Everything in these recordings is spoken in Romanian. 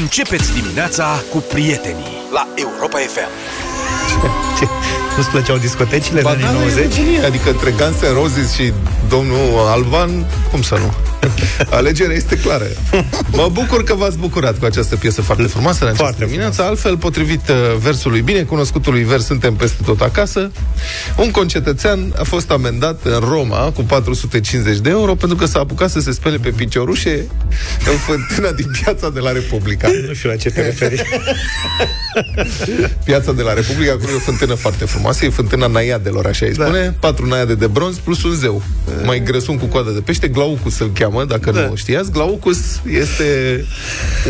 Începeți dimineața cu prietenii la Europa FM. Ce? Nu-ți plăceau discotecile Ba de da, anii e 90? nebunie. Adică între Guns N' Roses și domnul Alban, cum să nu? Alegerea este clară. Mă bucur că v-ați bucurat cu această piesă foarte frumoasă în această Foarte dimineață. Altfel, potrivit uh, versului bine cunoscutului vers Suntem peste tot acasă, un concetățean a fost amendat în Roma cu 450 de euro pentru că s-a apucat să se spele pe piciorușe în fântâna din piața de la Republica. Nu știu la ce te referi. Piața de la Republica, acolo e o fântână foarte frumoasă, e fântâna Naiadelor, așa îi Da. spune, patru naiade de bronz plus un zeu. Mai grăsun cu coadă de pește, Glaucus îl cheamă, dacă Da. nu știați. Glaucus este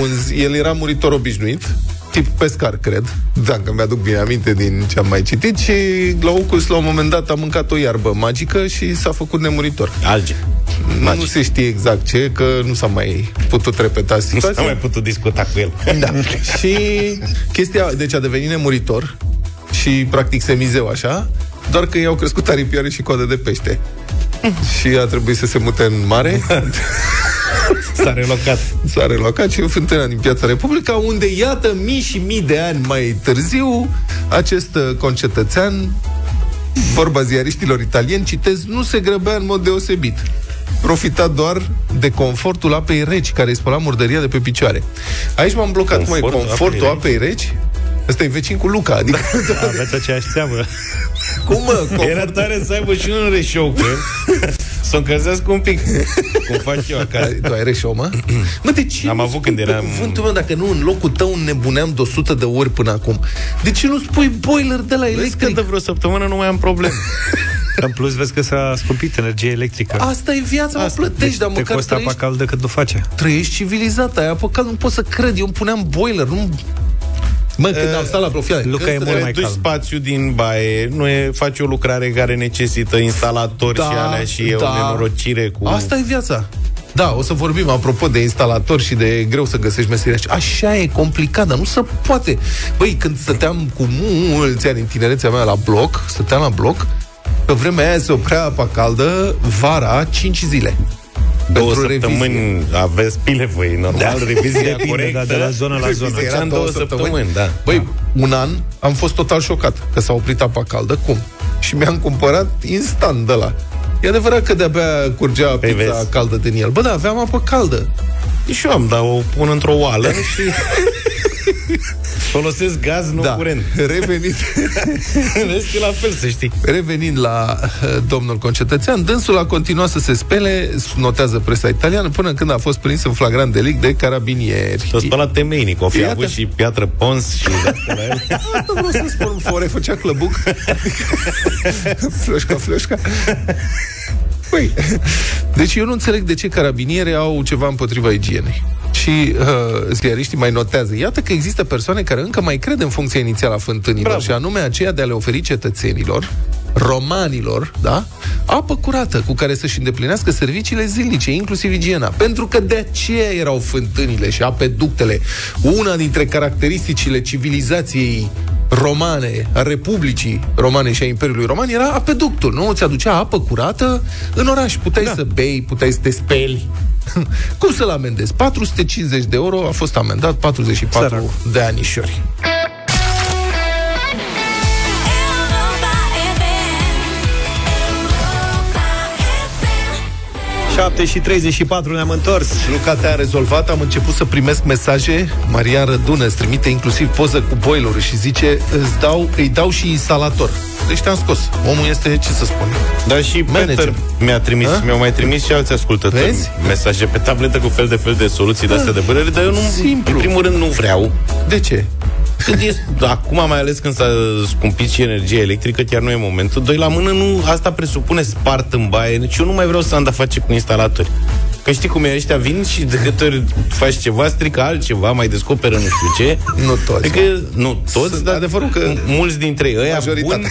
un, z- el era muritor obișnuit, tip pescar, cred, dacă mi-aduc bine aminte din ce am mai citit, și Glaucus la un moment dat a mâncat o iarbă magică și s-a făcut nemuritor. Alge. Nu se știe exact ce, că nu s-a mai putut repeta Nu situația. s-a mai putut discuta cu el. Da. și chestia, deci a devenit nemuritor și practic semizeu așa, doar că i-au crescut aripioare și coadă de pește. și a trebuit să se mute în mare, S-a relocat. s-a relocat și în fântâna din Piața Republica, unde, iată, mii și mii de ani mai târziu, acest uh, concetățean, vorba ziariștilor italieni, citez, nu se grăbea în mod deosebit. Profita doar de confortul apei reci, care îi spăla murdăria de pe picioare. Aici m-am blocat, mai Confortul confortul apei apei reci? Ăsta e vecin cu Luca, adică... Aveți aceeași țeavă. Cum, mă? Era Confort... tare să aibă și un reșou cu el. Să o încălzească un pic. Cum fac eu acasă. Tu ai reșou, mă? Mă, de ce Am nu avut spui când pe eram- Cuvântul meu, dacă nu, în locul tău nebuneam de 100 de ori până acum. De ce nu spui boiler de la Vezi că electric? de vreo săptămână nu mai am probleme. În plus, vezi că s-a scumpit energie electrică. Asta e viața, mă, Asta. plătești, dar te măcar costă apa trăiești, caldă cât nu face. trăiești civilizat. Ai apă cald, nu pot să cred. Eu îmi puneam boiler, nu... Mă, când am stat la profiale. Luca e Când mult mai reduci calm. spațiu din baie, nu e, faci o lucrare care necesită instalatori Da, și alea și e o da. nenorocire cu... Asta e viața. Da, o să vorbim apropo de instalatori și de greu să găsești meseria. Așa e complicat, dar nu se poate. Băi, când stăteam cu mulți ani în tinerețea mea la bloc, stăteam la bloc, pe vremea aia se oprea apa caldă vara 5 zile. Două pentru săptămâni aveți pile voi, normal, da. revizia Depinde, corectă. da, de la zonă la zonă. Făceam Era două săptămâni, da. Băi, un an am fost total șocat că s-a oprit apa caldă. Cum? Și mi-am cumpărat instant de la. E adevărat că de-abia curgea Păi pizza vezi. caldă din el. Bă, da, aveam apă caldă. Și eu am, dar o pun într-o oală și folosesc gaz, nu da. curent. Revenind, Vezi că e la fel, să știi. revenind la uh, domnul concetățean, dânsul a continuat să se spele, notează presa italiană, până când a fost prins în flagrant delict de carabinieri. S-a spălat temeinic, o fi Iată. avut și piatră pons și de-astea la el. Asta vreau să spun, fore făcea clăbuc. fleșca, fleșca. Păi, deci eu nu înțeleg de ce carabinieri au ceva împotriva igienei. Și uh, ziariștii mai notează. Iată că există persoane care încă mai cred în funcția inițială a fântânilor, Bravo. și anume aceea de a le oferi cetățenilor romanilor, da? Apă curată cu care să-și îndeplinească serviciile zilnice, inclusiv igiena. Pentru că de aceea erau fântânile și apeductele. Una dintre caracteristicile civilizației romane, a Republicii Romane și a Imperiului Roman era apeductul, nu? Ți aducea apă curată în oraș. Puteai da. să bei, puteai să te speli. Cum să-l amendezi? 450 de euro a fost amendat 44 Sărac. de anișori. 7 și 34 ne-am întors. Luca te-a rezolvat, am început să primesc mesaje. Marian Rădună îți trimite inclusiv poză cu boilerul și zice îți dau, îi dau și instalator. Deci te-am scos. Omul este, ce să spun, Dar și Manager. Peter mi-a trimis, A? mi-au mai trimis și alți ascultători Vezi? mesaje pe tabletă cu fel de fel de soluții de astea de bărări, dar eu nu, Simplu. în primul rând nu vreau. De ce? Când e, acum, mai ales când s-a scumpit și energia electrică, chiar nu e momentul. Doi la mână, nu, asta presupune spart în baie. Deci eu nu mai vreau să am de face cu instalatori. Că știi cum e, ăștia vin și de câte ori faci ceva, strică altceva, mai descoperă nu știu ce. Nu toți. Adică, nu toți, Sunt dar adevărul că m- mulți dintre ei, ăia majoritatea. buni,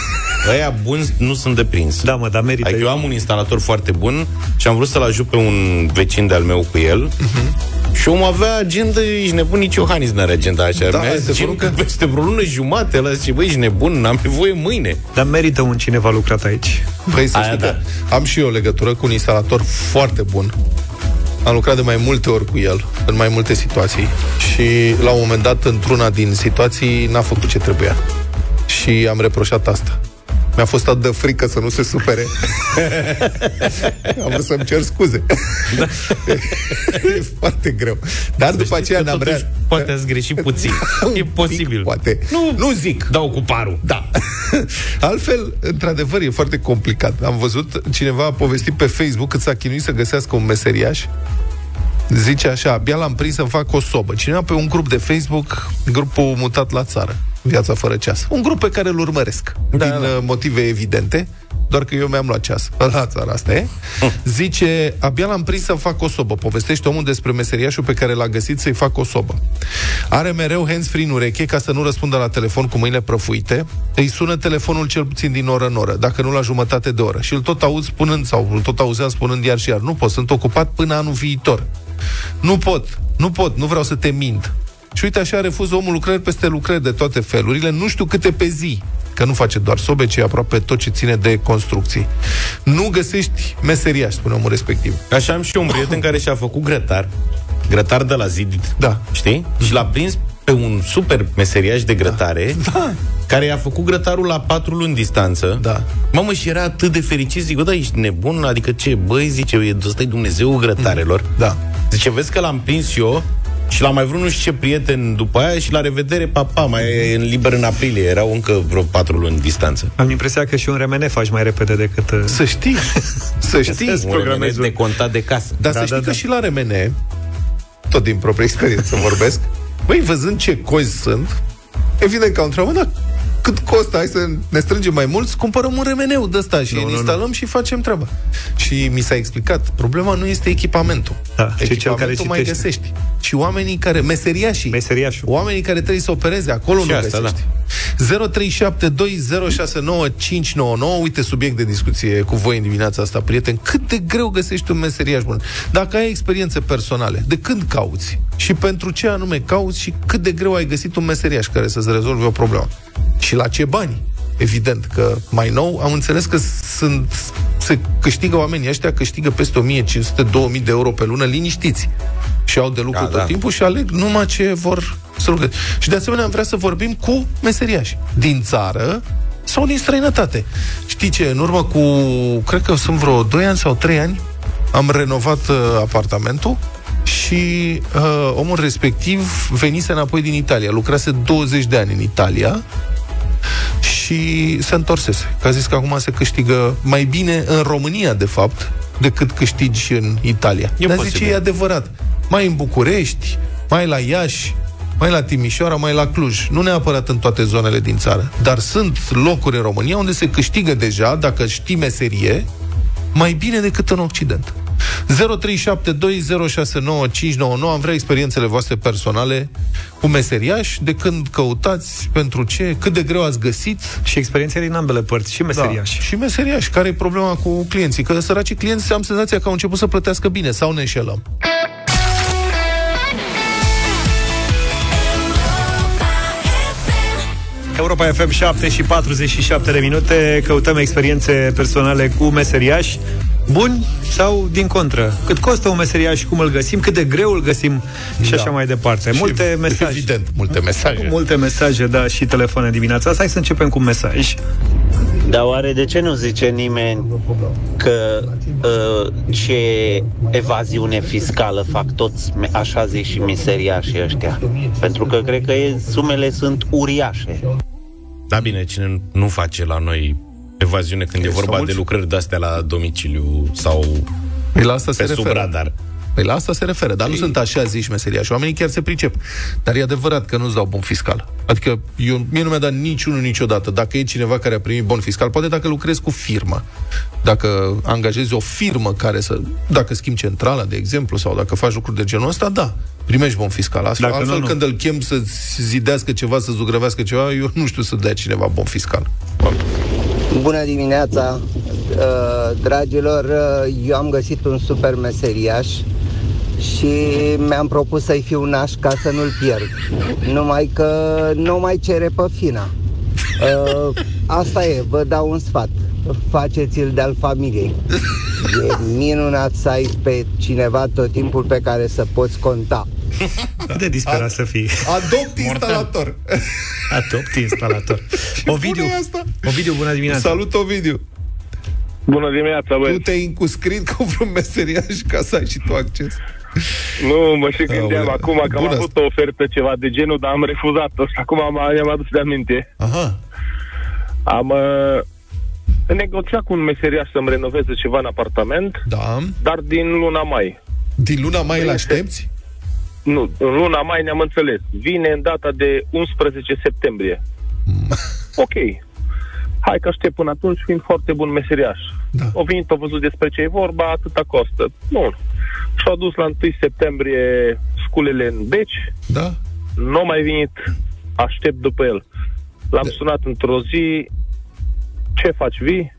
ăia buni nu sunt de prins. Da, mă, dar merită. Adică eu am un instalator foarte bun și am vrut să-l ajut pe un vecin de-al meu cu el Mhm. și omul avea agenda, ești nebun, nici Iohannis n-are agenda așa. Da, Mi-a zis, adevărul că că- peste vreo lună jumate, ăla zice, băi, ești nebun, n-am nevoie mâine. Dar merită un cineva lucrat aici. Păi să Aia știi da. că am și eu o legătură cu un instalator foarte bun Am lucrat de mai multe ori cu el, în mai multe situații. Și la un moment dat, într-una din situații, n-a făcut ce trebuia. Și am reproșat asta. Mi-a fost atât de frică să nu se supere. am vrut să-mi cer scuze. Da. e foarte greu. Dar după aceea Că n-am vrea... totuși Poate ați greșit puțin. Un e pic, posibil. poate. Nu, Nu zic. Dau cu parul. Da. Altfel, într-adevăr, e foarte complicat. Am văzut, cineva a povestit pe Facebook cât s-a chinuit să găsească un meseriaș. Zice așa, abia l-am prins să-mi fac o sobă. Cineva pe un grup de Facebook, grupul mutat la țară, Viața fără ceas. Un grup pe care îl urmăresc, da, din da. motive evidente, doar că eu mi-am luat ceas. La țară, asta e. Zice, abia l-am prins să fac o sobă. Povestește omul despre meseriașul pe care l-a găsit să-i facă o sobă. Are mereu hands-free în ureche ca să nu răspundă la telefon cu mâinile prăfuite. Îi sună telefonul cel puțin din oră în oră, dacă nu la jumătate de oră. Și îl tot aud spunând, sau îl tot auzeam spunând iar și iar, nu pot, sunt ocupat până anul viitor. Nu pot, nu pot, nu vreau să te mint. Și uite așa refuză omul lucrări peste lucrări de toate felurile, nu știu câte pe zi, că nu face doar sobe, ci aproape tot ce ține de construcții. Nu găsești meseriaș, spune omul respectiv. Așa am și eu un prieten care și-a făcut grătar. Grătar de la zid, Da. știi? Și l-a prins pe un super meseriaș de grătare Da. care i-a făcut grătarul la patru luni distanță. Da. Mamă, și era atât de fericit. Zic, bă, da, ești nebun? Adică ce? Băi, zice, e ăsta Dumnezeu grătarelor. Da. Zice, vezi că l-am prins eu și l-am mai vrut nu știu ce prieten după aia și la revedere, papa, mai e în liber în aprilie. Erau încă vreo patru luni distanță. Am impresia că și un remene faci mai repede decât... uh, Să știi, să știi. Să-ți Un programezi remenet un- de contat de casă. Dar Da, să da, știi da. că și la remene, tot din proprie experiență vorbesc, băi, văzând ce cozi sunt, evident că au întrebat, da, cât costă, hai să ne strângem mai mulți, cumpărăm un remeneu de ăsta și Nu, îl nu, instalăm și facem treaba. Și mi s-a explicat, problema nu este echipamentul. Da, ci cel care echipamentul mai citește. găsești. Și oamenii care, meseriașii, Meseriașul. oamenii care trebuie să opereze, acolo Și nu asta, găsești. 0372069599 Uite subiect de discuție cu voi în dimineața asta, prieteni. Cât de greu găsești un meseriaș bun? Dacă ai experiențe personale, de când cauți? Și pentru ce anume cauți și cât de greu ai găsit un meseriaș care să-ți rezolve o problemă? Și la ce bani? Evident că mai nou am înțeles că sunt se câștigă oamenii ăștia câștigă peste 1500-2000 de euro pe lună liniștiți și au de lucru Da, tot da. timpul și aleg numai ce vor să lucreze. Și de asemenea am vrea să vorbim cu meseriași din țară sau din străinătate. Știi ce, în urmă cu, cred că sunt vreo 2 ani sau 3 ani, am renovat uh, apartamentul și uh, omul respectiv venise înapoi din Italia. Lucrase 20 de ani în Italia și se întorsese. Că a zis că acum se câștigă mai bine în România, de fapt, decât câștigi în Italia. E Dar posibil. zice, e adevărat. Mai în București, mai la Iași, mai la Timișoara, mai la Cluj. Nu neapărat în toate zonele din țară. Dar sunt locuri în România unde se câștigă deja, dacă știi meserie, mai bine decât în Occident. 0372069599 Am vrea experiențele voastre personale cu meseriaș, de când căutați, pentru ce, cât de greu ați găsit Și experiențe din ambele părți, și meseriași. da. Și meseriaș. Care e problema cu clienții? Că săracii clienți am senzația că au început să plătească bine sau ne înșelăm. Europa FM 7 și 47 de minute Căutăm experiențe personale cu meseriași Buni sau din contră Cât costă un meseriaș, cum îl găsim Cât de greu îl găsim și Da. așa mai departe Multe Și, mesaje Evident, multe mesaje. Multe mesaje, da, și telefoane dimineața asta. Hai să începem cu un mesaj. Dar oare de ce nu zice nimeni că uh, ce evaziune fiscală fac toți me- așa zi și miseriașii ăștia? Pentru că cred că e, sumele sunt uriașe. Da, bine, cine nu face la noi evaziune când e, Sunt vorba mulți. de lucrări de-astea la domiciliu sau Păi la asta se pe sub referă. radar. Păi la asta se referă, dar nu sunt așa zici meseriași. Oamenii chiar se pricep. Dar e adevărat că nu-ți dau bon fiscal. Adică eu, mie nu mi-a dat niciunul niciodată. Dacă e cineva care a primit bon fiscal, poate dacă lucrezi cu firmă. Dacă angajezi o firmă care să... Dacă schimbi centrala, de exemplu, sau dacă faci lucruri de genul ăsta, da, primești bon fiscal. Astfel, Dacă nu, altfel nu. când îl chem să zidească ceva, să zugrăvească ceva, eu nu știu să dea cineva bon fiscal. Bună dimineața, uh, dragilor, uh, eu am găsit un super meseriaș și mi-am propus să-i fiu naș ca să nu-l pierd. Numai că nu mai cere pe fina. Uh, asta e, vă dau un sfat. Faceți-l de-al familiei. E minunat să ai pe cineva tot timpul pe care să poți conta. Cât de disperat să fii. Adopt instalator. Adopt instalator. Ovidiu, bună e asta? Ovidiu, bună dimineața. Salut, Ovidiu. Bună dimineața, Tu băi. te-ai încuscrit cu vreun meseriaș ca să ai și tu acces. Nu, mă și gândeam Aoleu. acum că am Bună avut o ofertă ceva de genul, dar am refuzat-o și acum am, mi-am adus de aminte. Aha. Am uh, negociat cu un meseriaș să-mi renoveze ceva în apartament, Da. dar din luna mai. Din luna mai îl aștepți? Nu, în luna mai ne-am înțeles. Vine în data de 11 septembrie. Ok. Hai că aștept până atunci, fiind foarte bun meseriaș. Da. O venit, a văzut despre ce e vorba, atâta costă. Nu. Și-au dus la 1 septembrie sculele în beci, Da. nu a mai venit, aștept după el. L-am sunat într-o zi, ce faci, vii?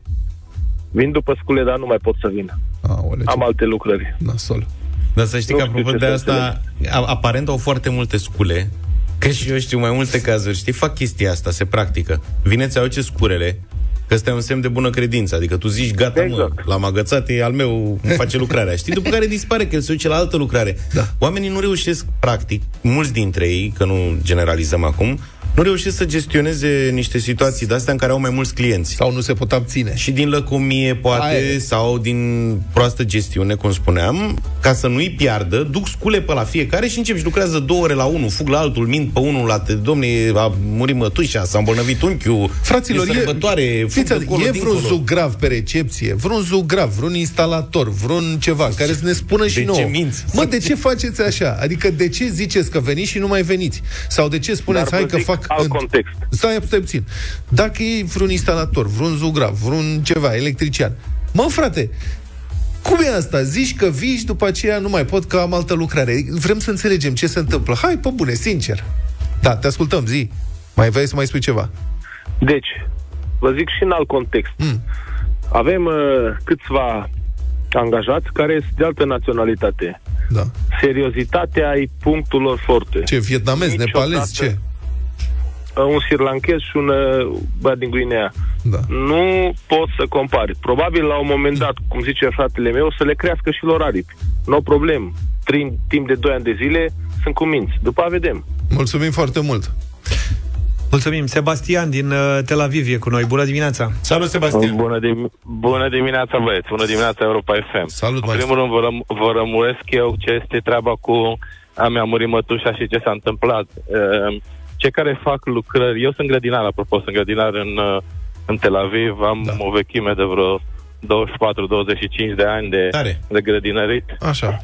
Vin după scule, dar nu mai pot să vin. Aole, Am alte lucrări. nasol. Dar să știi Nu că știu apropo ce de să asta, a- aparent au foarte multe scule, că și eu știu mai multe cazuri, știi, fac chestia asta, se practică. Vine, ți ce scurele, că ăsta e un semn de bună credință, adică tu zici, gata, mă, Exact. l-am agățat, e al meu, îmi face lucrarea, știi? După care dispare, că el se duce la altă lucrare. Da. Oamenii nu reușesc, practic, mulți dintre ei, că nu generalizăm acum, nu reușesc să gestioneze niște situații de-astea în care au mai mulți clienți. Sau nu se pot abține. Și din lăcomie, poate, Aia e. sau din proastă gestiune, cum spuneam, ca să nu-i piardă, duc scule pe la fiecare și încep și lucrează două ore la unul, fug la altul, mint pe unul, la te, domne, a murit mătușa, s-a îmbolnăvit unchiul, Fraților, e sărbătoare, fug fiți de atenți, acolo, e vreun dincolo. zugrav pe recepție, vreun zugrav, vreun instalator, vreun ceva, care să ne spună și De nouă. ce minți? Mă, de ce faceți așa? Adică de ce ziceți că veniți și nu mai veniți? Sau de ce spuneți, Dar hai vă că zic fac... alt context. Stai, stai puțin. Dacă e vreun instalator, vreun zugrav, vreun ceva, electrician, mă, frate, cum e asta? Zici că vii și după aceea nu mai pot că am altă lucrare. Vrem să înțelegem ce se întâmplă. Hai, pe bune, sincer. Da, te ascultăm, zi. Mai vrei să mai spui ceva? Deci, vă zic și în alt context. Mm. Avem uh, câțiva angajați care sunt de altă naționalitate. Da. Seriozitatea e punctul lor forte. Ce, vietnamez, Niciodată. nepalez, ce? Uh, Un sirlanchez și un uh, băiat din Guinea. Da. Nu poți să compari. Probabil la un moment dat, cum zice fratele meu, să le crească și lor aripi. Nu o problemă. Prin timp de 2 ani de zile sunt cuminți. După a vedem. Mulțumim foarte mult. Mulțumim. Sebastian din uh, Tel Aviv e cu noi. Bună dimineața. Salut, Sebastian. Bună, dim- bună dimineața, băieți. Bună dimineața, Europa FM. Salut, În maestru. primul rând, vă, răm- vă rămuresc eu ce este treaba cu a mea murit mătușa și ce s-a întâmplat. Uh, Cei care fac lucrări... Eu sunt grădinar, apropo, sunt grădinar în, uh, în Tel Aviv. Am Da. da. o vechime de vreo 24-25 de ani de, Tare. de grădinărit. Așa.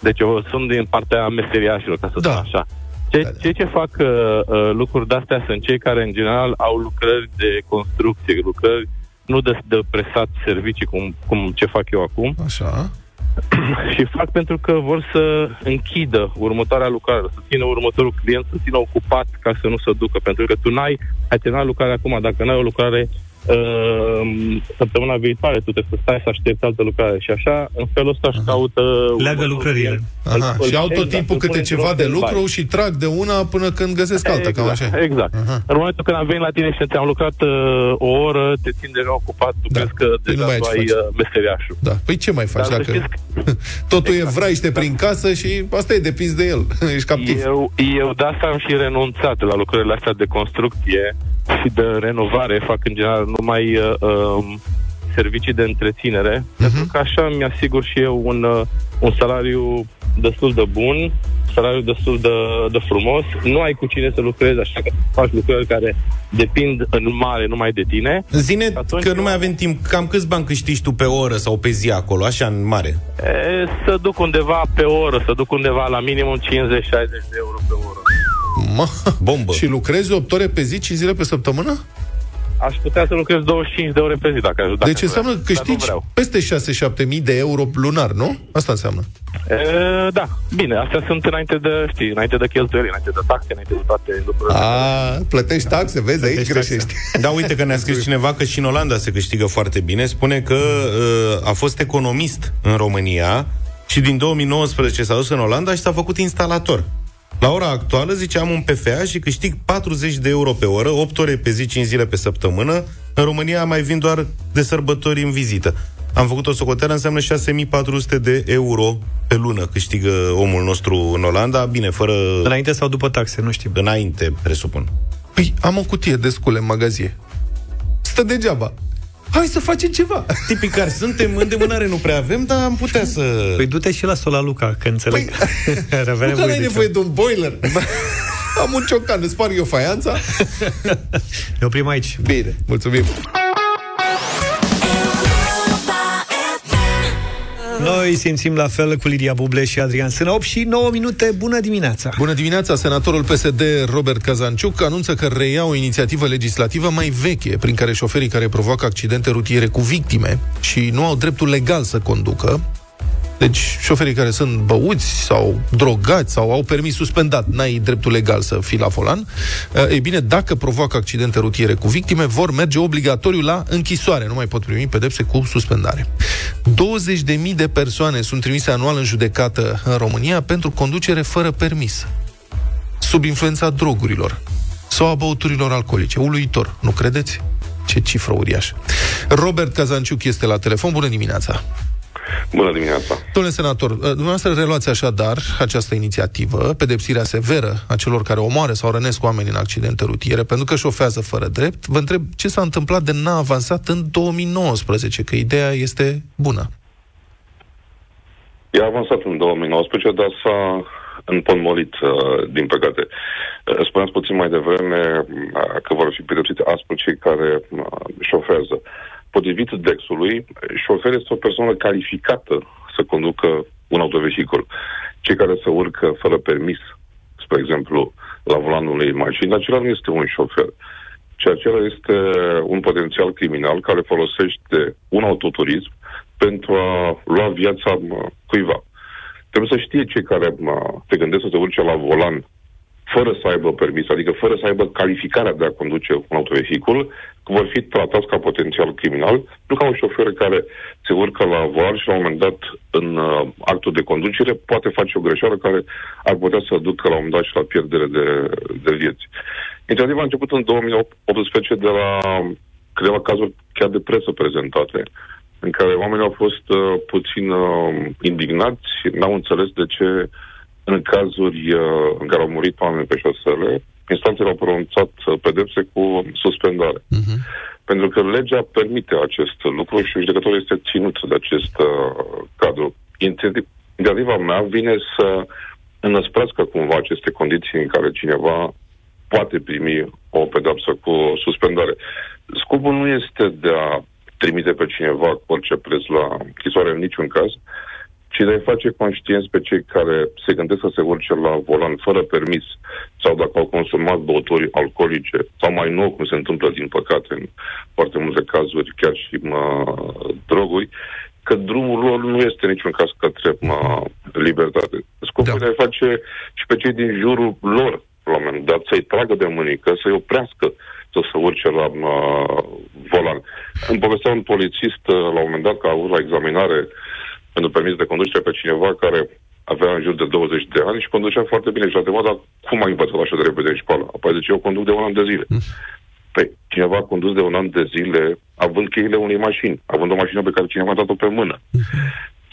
Deci eu sunt din partea meseriașilor, ca să Da. spun așa. Ce, Da, da. cei ce fac uh, uh, lucruri de-astea sunt cei care, în general, au lucrări de construcție, lucrări nu de, de presat servicii, cum, cum ce fac eu acum, Așa. și fac pentru că vor să închidă următoarea lucrare, să țină următorul client, să țină ocupat ca să nu se ducă. Pentru că tu n-ai, ai terminat lucrarea acum, dacă n-ai o lucrare uh, săptămâna viitoare, tu trebuie să stai să aștepți altă lucrare. Și așa, în felul ăsta își caută... Leagă următorul lucrările. client. Aha. Îl- Și au tot exact, timpul îl câte pune ceva într-o de stand-by. lucru și trag de una până când găsesc alta, cam așa. Exact. Aha. În momentul când am venit la tine și ți-am lucrat uh, o oră, te țin deja ocupat, tu Da. crezi că Păi nu deja mai ai tu ce ai faci. uh, meseriașul. Da. Păi ce mai faci Dar să dacă... Totul e vraiște prin casă și asta e, depins de el. Ești captiv. Eu, eu de asta am și renunțat la lucrările astea de construcție și de renovare. Fac în general numai uh, um, servicii de întreținere, Mhm. pentru că așa mi-asigur și eu un, uh, un salariu destul de bun, salariu destul de, de frumos. Nu ai cu cine să lucrezi, așa că faci lucrări care depind în mare numai de tine. Zine Atunci că nu eu- mai avem timp. Cam câți bani câștigi tu pe oră sau pe zi acolo, așa în mare? E, să duc undeva pe oră, să duc undeva la minimum 50-60 de euro pe oră. Mă. Bombă. Și lucrezi 8 ore pe zi, 5 zile pe săptămână? Aș putea să lucrez 25 de ore pe zi dacă aș dacă Deci înseamnă că vreau, dar nu câștigi vreau. peste 6-7 mii de euro lunar, nu? Asta înseamnă. E, da, bine, astea sunt înainte de, știi, înainte de cheltuieli, înainte de taxe, înainte de toate lucrurile. A, plătești taxe, vezi, aici greșești. Da, uite că ne-a scris cineva că și în Olanda se câștigă foarte bine. Spune că uh, a fost economist în România și din 2019 s-a dus în Olanda și s-a făcut instalator. La ora actuală, zice, am un PFA și câștig 40 de euro pe oră, 8 ore pe zi, 5 zile pe săptămână. În România mai vin doar de sărbători în vizită. Am făcut o socoteală, înseamnă 6400 de euro pe lună câștigă omul nostru în Olanda, bine, fără... Înainte sau după taxe, nu știm. Înainte, presupun. Păi, am o cutie de scule în magazie. Stă degeaba. Hai să facem ceva. Tipic care suntem, îndemânare nu prea avem, dar am putea să... Păi du-te și la Sola Luca, că înțeleg. Păi, Ar avea Nu că nevoie ai de nevoie de un boiler. am un ciocan, îți sparg eu faianța. ceva. Ne oprim aici. Bine, mulțumim. Noi simțim la fel cu Lidia Buble și Adrian Sână. 8 și 9 minute. Bună dimineața! Bună dimineața! Senatorul PSD Robert Cazanciuc anunță că reia o inițiativă legislativă mai veche, prin care șoferii care provoacă accidente rutiere cu victime și nu au dreptul legal să conducă, deci șoferii care sunt băuți sau drogați sau au permis suspendat, n-ai dreptul legal să fii la volan, ei bine, dacă provoacă accidente rutiere cu victime, vor merge obligatoriu la închisoare, nu mai pot primi pedepse cu suspendare. 20.000 de persoane sunt trimise anual în judecată în România pentru conducere fără permis sub influența drogurilor sau a băuturilor alcoolice. Uluitor, nu credeți? Ce cifră uriașă. Robert Cazanciuc este la telefon. Bună dimineața! Bună dimineața! Domnule senator, uh, dumneavoastră reluați așadar această inițiativă, pedepsirea severă a celor care omoară sau rănesc oameni în accidente rutiere pentru că șofează fără drept. Vă întreb ce s-a întâmplat de n-a avansat în 2019, că ideea este bună. E avansat în 2019, dar s-a împotmolit, uh, din păcate. Uh, Spuneați puțin mai devreme uh, că vor fi pedepsiți aspru cei care uh, șofează. Potrivit Dexului, șofer este o persoană calificată să conducă un autovehicul. Cei care se urcă fără permis, spre exemplu, la volanul unei mașini, acela nu este un șofer. Ci acela este un potențial criminal care folosește un autoturism pentru a lua viața mă, cuiva. Trebuie să știe cei care mă, se gândesc să se urce la volan fără să aibă permis, adică fără să aibă calificarea de a conduce un autovehicul, că vor fi tratați ca potențial criminal, nu ca un șofer care se urcă la volan și la un moment dat în uh, actul de conducere poate face o greșeală care ar putea să ducă la un moment dat și la pierdere de, de vieți. Inițiativa a început în 2018 de la câteva cazuri chiar de presă prezentate, în care oamenii au fost uh, puțin uh, indignați, n-au înțeles de ce în cazuri uh, în care au murit oameni pe șosele, instanțele au pronunțat uh, pedepse cu suspendare. Uh-huh. Pentru că legea permite acest lucru și judecătorul este ținut de acest uh, cadru. Inițiativ- Inițiativa mea vine să înăsprească cumva aceste condiții în care cineva poate primi o pedapsă cu suspendare. Scopul nu este de a trimite pe cineva cu orice preț la închisoare în niciun caz, ci de a face conștienți pe cei care se gândesc să se urce la volan fără permis sau dacă au consumat băuturi alcoolice sau mai nou, cum se întâmplă din păcate în foarte multe cazuri, chiar și mă, droguri, că drumul lor nu este niciun caz către mă, libertate. Scopul Da. de a face și pe cei din jurul lor, la un moment dat, să-i tragă de mânică, să-i oprească să se urce la mă, volan. Îmi povestea un polițist uh, la un moment dat că a avut la examinare pentru permis de conducere pe cineva care avea în jur de 20 de ani și conducea foarte bine și l-a întrebat, dar cum ai învățat așa de repede în școală? Apoi zice, eu conduc de un an de zile. Păi, cineva a condus de un an de zile având cheile unei mașini, având o mașină pe care cineva a dat-o pe mână.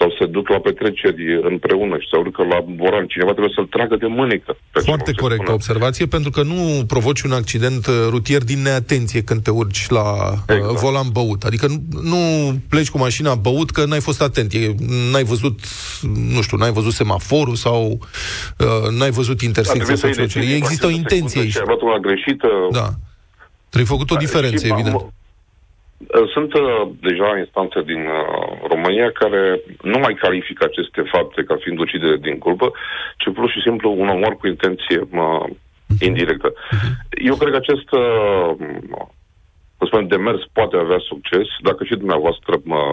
Sau se duc la petreceri împreună și se urcă la voran. Cineva trebuie să-l tragă de mânecă. pe Foarte acel corectă spună. observație, pentru că nu provoci un accident uh, rutier din neatenție când te urci la exact. Exact. volan băut. Adică nu, nu pleci cu mașina băut că n-ai fost atent. E, n-ai văzut, nu știu, n-ai văzut semaforul sau uh, n-ai văzut A intersecția trebuit să sau iei ce. decizii, Există o practic, de intenție secundă aici. Și ai luat una greșită. Da. Trebuie făcut o Da, diferență, și am- evident. Sunt uh, deja instanțe din uh, România care nu mai califică aceste fapte ca fiind ucidere din culpă, ci pur și simplu un omor cu intenție uh, indirectă. Eu cred că acest uh, să spunem, demers poate avea succes dacă și dumneavoastră mă,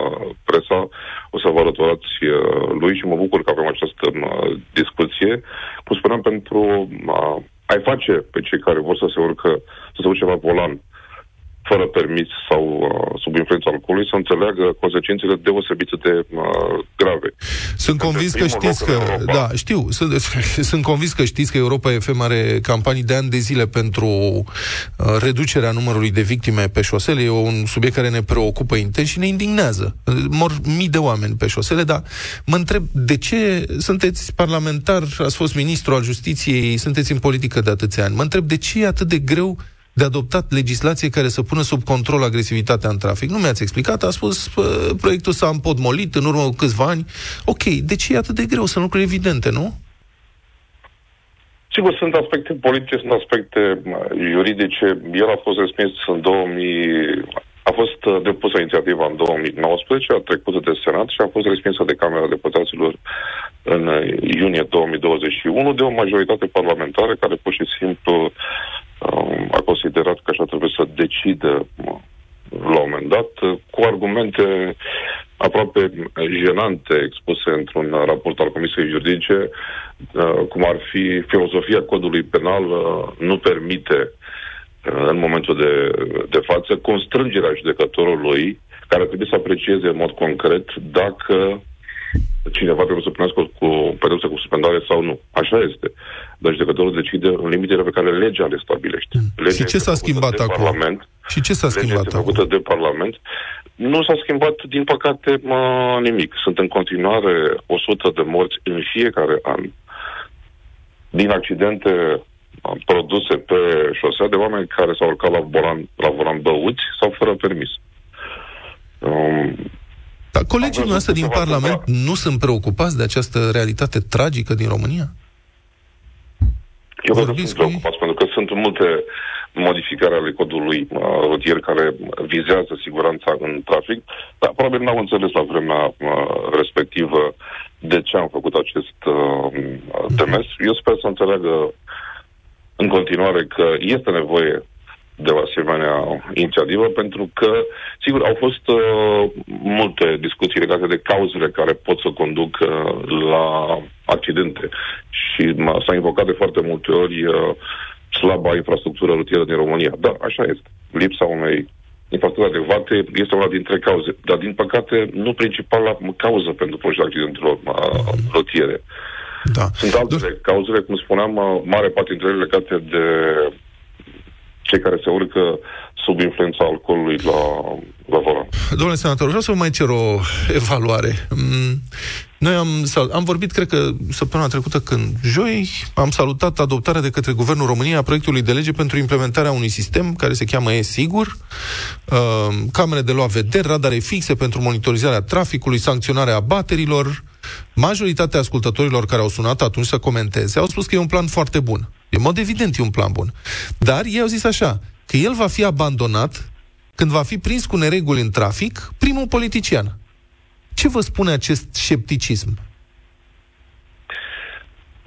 presa o să vă alăturați uh, lui și mă bucur că avem această mă, discuție. Cum spuneam, pentru uh, a-i face pe cei care vor să se urcă, să se urce la volan fără permis sau uh, sub influența alcoolului să înțeleagă consecințele deosebite de uh, grave. Sunt convins că primul știți loc că... în Europa. Da, știu. Sunt, sunt convins că știți că Europa FM are campanii de ani de zile pentru uh, reducerea numărului de victime pe șosele. E un subiect care ne preocupă intens și ne indignează. Uh, Mor mii de oameni pe șosele, dar mă întreb de ce sunteți parlamentar, ați fost ministru al justiției, sunteți în politică de atâția ani. Mă întreb de ce e atât de greu de adoptat legislație care să pună sub control agresivitatea în trafic. Nu mi-ați explicat, a spus pă, proiectul s-a împotmolit în urmă cu câțiva ani. Ok, de ce e atât de greu? Sunt lucruri evidente, nu? Sigur, sunt aspecte politice, sunt aspecte uh, juridice. El a fost respins în 2000... A fost uh, depusă inițiativa în 2019, a trecut de Senat și a fost respinsă de Camera Deputaților în uh, iunie 2021 de o majoritate parlamentară care pur și simplu um, a considerat că așa trebuie să decidă uh, la un moment dat, uh, cu argumente aproape jenante expuse într-un raport al Comisiei Juridice, uh, cum ar fi filozofia codului penal uh, nu permite uh, în momentul de, de față constrângerea judecătorului care trebuie să aprecieze în mod concret dacă cineva trebuie să primească cu pedepsă cu suspendare sau nu. Așa este. Dar judecătorul decide în limitele pe care legea le stabilește. Legea Și ce este s-a făcută schimbat de acum? Parlament. Și ce s-a Legea schimbat este acum? făcută de Parlament. Nu s-a schimbat, din păcate, mă, nimic. Sunt în continuare 100 de morți în fiecare an din accidente uh, produse pe șosea de oameni care s-au urcat la volan, la volan băuți sau fără permis. Um, Dar colegii Am văzut noastre din câteva Parlament nu sunt preocupați de această realitate tragică din România? Eu cred că Vorbiți sunt cu ei? preocupați pentru că sunt multe modificări ale codului uh, rutier care vizează siguranța în trafic, dar probabil n-au înțeles la vremea uh, respectivă de ce am făcut acest uh, demers. Eu sper să înțeleagă în continuare că este nevoie de o asemenea inițiativă, pentru că, sigur, au fost uh, multe discuții legate de cauzele care pot să conducă la accidente și m- s-a invocat de foarte multe ori uh, slaba infrastructură rutieră din România. Da, așa este. Lipsa unei infrastructuri adecvate este una dintre cauze, dar din păcate nu principala cauză pentru proștii accidentelor uh, rutiere. Da. Sunt altele cauzele, cum spuneam, uh, mare parte dintre ele legate de cei care se urcă sub influența alcoolului la, la volan. Domnule senator, vreau să vă mai cer o evaluare. Mm, Noi am, sal- am vorbit, cred că săptămâna trecută, când joi, am salutat adoptarea de către Guvernul României a proiectului de lege pentru implementarea unui sistem care se cheamă e-sigur, uh, camere de luat vederi, radare fixe pentru monitorizarea traficului, sancționarea abaterilor. Majoritatea ascultătorilor care au sunat atunci să comenteze au spus că e un plan foarte bun. În mod evident e un plan bun. Dar ei au zis așa, că el va fi abandonat când va fi prins cu nereguli în trafic primul politician. Ce vă spune acest scepticism?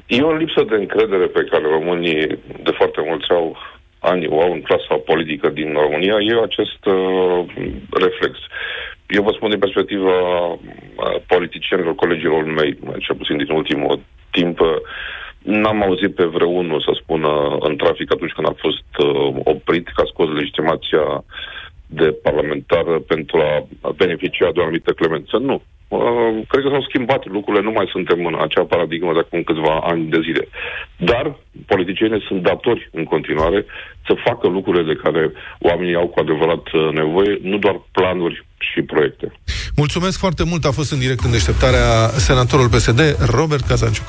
E o lipsă de încredere pe care românii de foarte mulți au ani o au în clasa politică din România, e acest uh, reflex. Eu vă spun din perspectiva uh, politicienilor, colegilor mei, cel puțin din ultimul timp, uh, n-am auzit pe vreunul să spună în trafic atunci când a fost uh, oprit, că a scos legitimația de parlamentar pentru a beneficia de o anumită clemență. Nu. Uh, cred că s-au schimbat lucrurile, nu mai suntem în acea paradigmă de acum câțiva ani de zile. Dar politicienii sunt datori în continuare să facă lucrurile de care oamenii au cu adevărat uh, nevoie, nu doar planuri și proiecte. Mulțumesc foarte mult, a fost în direct în deșteptarea senatorul PSD, Robert Cazanciuc.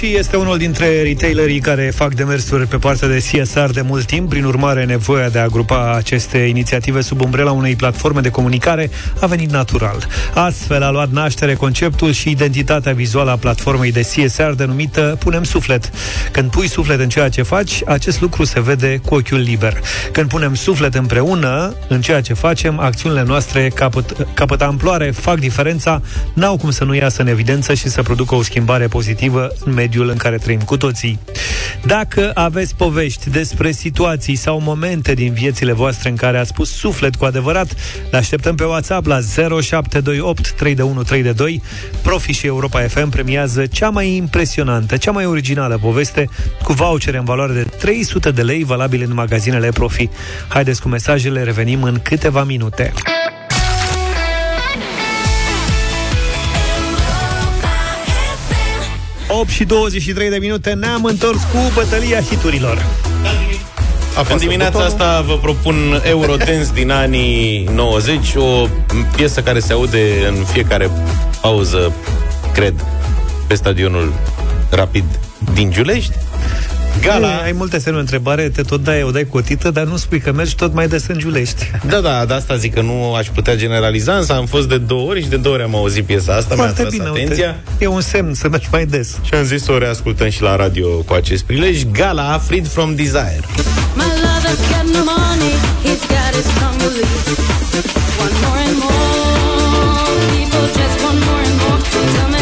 Profi este unul dintre retailerii care fac demersuri pe partea de CSR de mult timp, prin urmare nevoia de a grupa aceste inițiative sub umbrela unei platforme de comunicare a venit natural. Astfel a luat naștere conceptul și identitatea vizuală a platformei de CSR denumită Punem Suflet. Când pui suflet în ceea ce faci, acest lucru se vede cu ochiul liber. Când punem suflet împreună în ceea ce facem, acțiunile noastre capăt, capătă amploare, fac diferența, n-au cum să nu iasă în evidență și să producă o schimbare pozitivă în mediul mediul în care trăim cu toții. Dacă aveți povești despre situații sau momente din viețile voastre în care ați pus suflet cu adevărat, le așteptăm pe WhatsApp la 0728 312 Profi și Europa FM premiază cea mai impresionantă, cea mai originală poveste cu vouchere în valoare de 300 de lei valabile în magazinele Profi. Haideți cu mesajele, revenim în câteva minute. 8 și 23 de minute ne-am întors cu bătălia hiturilor. În dimineața asta vă propun Eurodance din anii 90, o piesă care se aude în fiecare pauză, cred, pe stadionul Rapid din Giulești. Gala, Ai, ai multe semne de întrebare, te tot dai, o dai cotită, dar nu spui că mergi tot mai des în Giulești. da, da, de asta zic că nu aș putea generaliza, însă am fost de două ori și de două ori am auzit piesa asta, mi-a Foarte atras bine, atenția. uite, e un semn să mergi mai des. Și am zis să o reascultăm și la radio cu acest prilej. Gala Freed from Desire. My lover's got no money, he's got his strong beliefs. Want more and more, people just want more and more to come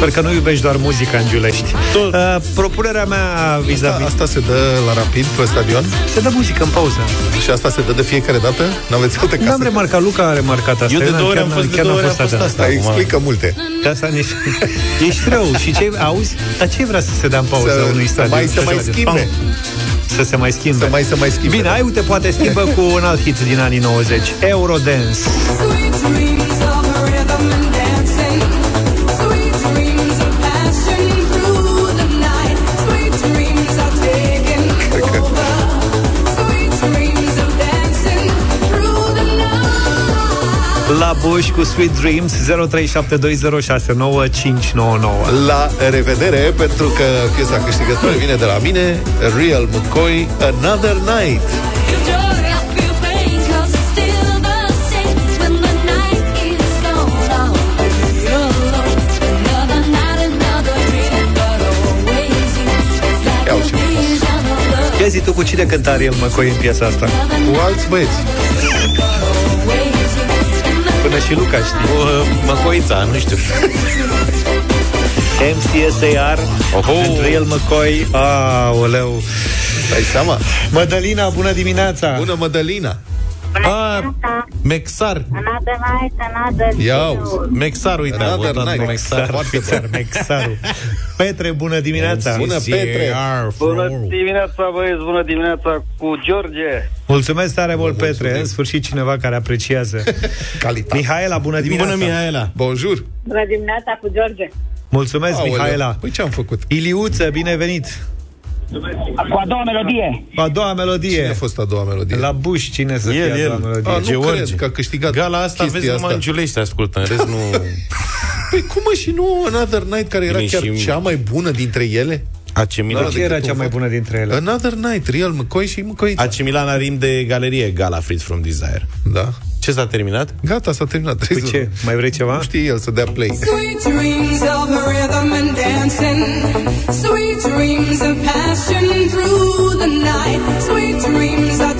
Sper că nu iubești doar muzica în Giulești. Tot. Uh, propunerea mea Asta, vis-a-vis... asta se dă la rapid pe stadion Se dă muzică în pauză. și asta se dă de fiecare dată? N-aveți alte N-am case? remarcat, Luca a remarcat asta. Eu de n-am- două ori chiar am n-am- fost, de chiar două n-am ori am fost atent. asta. Da, acum. explică multe. De asta nici... Ești rău. Și ce auzi? Dar ce vrea să se dea în pauză Să, unui să stadion? mai, să mai Pam. schimbe. Să se mai schimbe. Să mai, să mai schimbe. Bine, hai, uite, poate schimbă cu un alt hit din anii 90. Eurodance. Bush cu Sweet Dreams 0372069599. La revedere, pentru că piesa câștigătoare vine de la mine, Real McCoy, Another Night. Feel joy, I feel pain, 'cause it's still the same when the night is gone. I'll be alone. Another night, another dream, but always you. It's like Ia a uite ce frumos. vision of love. Ce zi tu cu cine cânta Ariel McCoy în piesa asta? Cu alți băieți. Always you. Până și Luca știe. Cu uh, Măcoița, nu știu. MCSAR Oho. and Real McCoy. Aoleu. Dai seama? Mădălina, bună dimineața! Bună, Mădălina! Ah, Mexar. Another night, another Ia day. auzi. Mexar, uite, a Another votat night. Mexar. Foarte Mexar, Mexarul. Petre, bună dimineața! Bună, Petre! Bună dimineața, băieți, bună dimineața cu George. Mulțumesc tare mult, Petre. În sfârșit cineva care apreciază. Calitate. Mihaela, bună dimineața! Bună, Mihaela. Bonjour! Bună dimineața cu George. Mulțumesc, Aoleu. Mihaela! Păi ce am făcut? Iliuță, bine venit! Cu a doua melodie. A doua melodie. Cine a fost a doua melodie? La Bush, cine să fie El, a doua el. melodie? A, nu George. cred că a câștigat Gala asta chestia vezi numai asta. în Giulești ascultă, în rest nu... Păi cum mă și nu Another Night, care era Bine, chiar și- cea mai bună dintre ele? AC Milan, Ce era cea mai bună dintre ele? Another Night, Real McCoy și McCoy. AC Milan are rim de galerie Gala Freed from Desire. Da. Ce s-a terminat? Gata, s-a terminat. Cu Trebuie ce? Mai vrei ceva? Nu știe el să dea play. Sweet dreams of rhythm and dancing. Sweet dreams of passion through the night. Sweet dreams are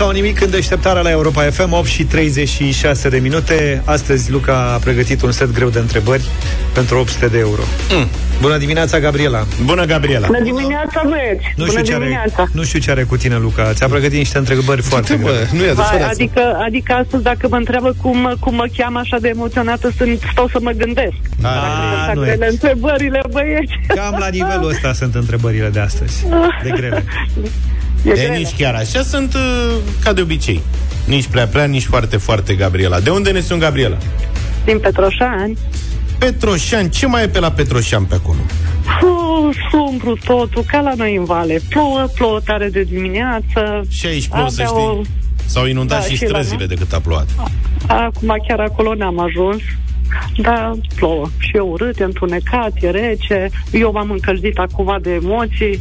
sau nimic în deșteptarea la Europa FM 8 și 36 de minute Astăzi Luca a pregătit un set greu de întrebări Pentru 800 de euro Mm. Bună dimineața, Gabriela Bună, Gabriela! Bună dimineața, băieți! nu Bună știu, ce are, dimineața! nu știu ce are cu tine, Luca Ți-a pregătit niște întrebări foarte grele nu e Vai, adică, adică astăzi, dacă mă întreabă cum, cum mă cheamă așa de emoționată, sunt, stau să mă gândesc. A, Așa nu grele e. întrebările, băieți. Cam la nivelul ăsta sunt întrebările de astăzi De grele E E, grele. nici chiar așa sunt uh, ca de obicei. Nici prea prea, nici foarte, foarte Gabriela. De unde ne sunt Gabriela? Din Petroșani. Petroșan. Ce mai e pe la Petroșan pe acolo? Fu, sumbru totul, ca la noi în vale. Plouă, plouă tare de dimineață. Și aici plouă, să Abia știi. o- S-au inundat Da, și și la străzile noi. de cât a plouat. Acum chiar acolo n-am ajuns. Da, plouă. Și e urât, e întunecat, e rece. Eu m-am încălzit acum de emoții.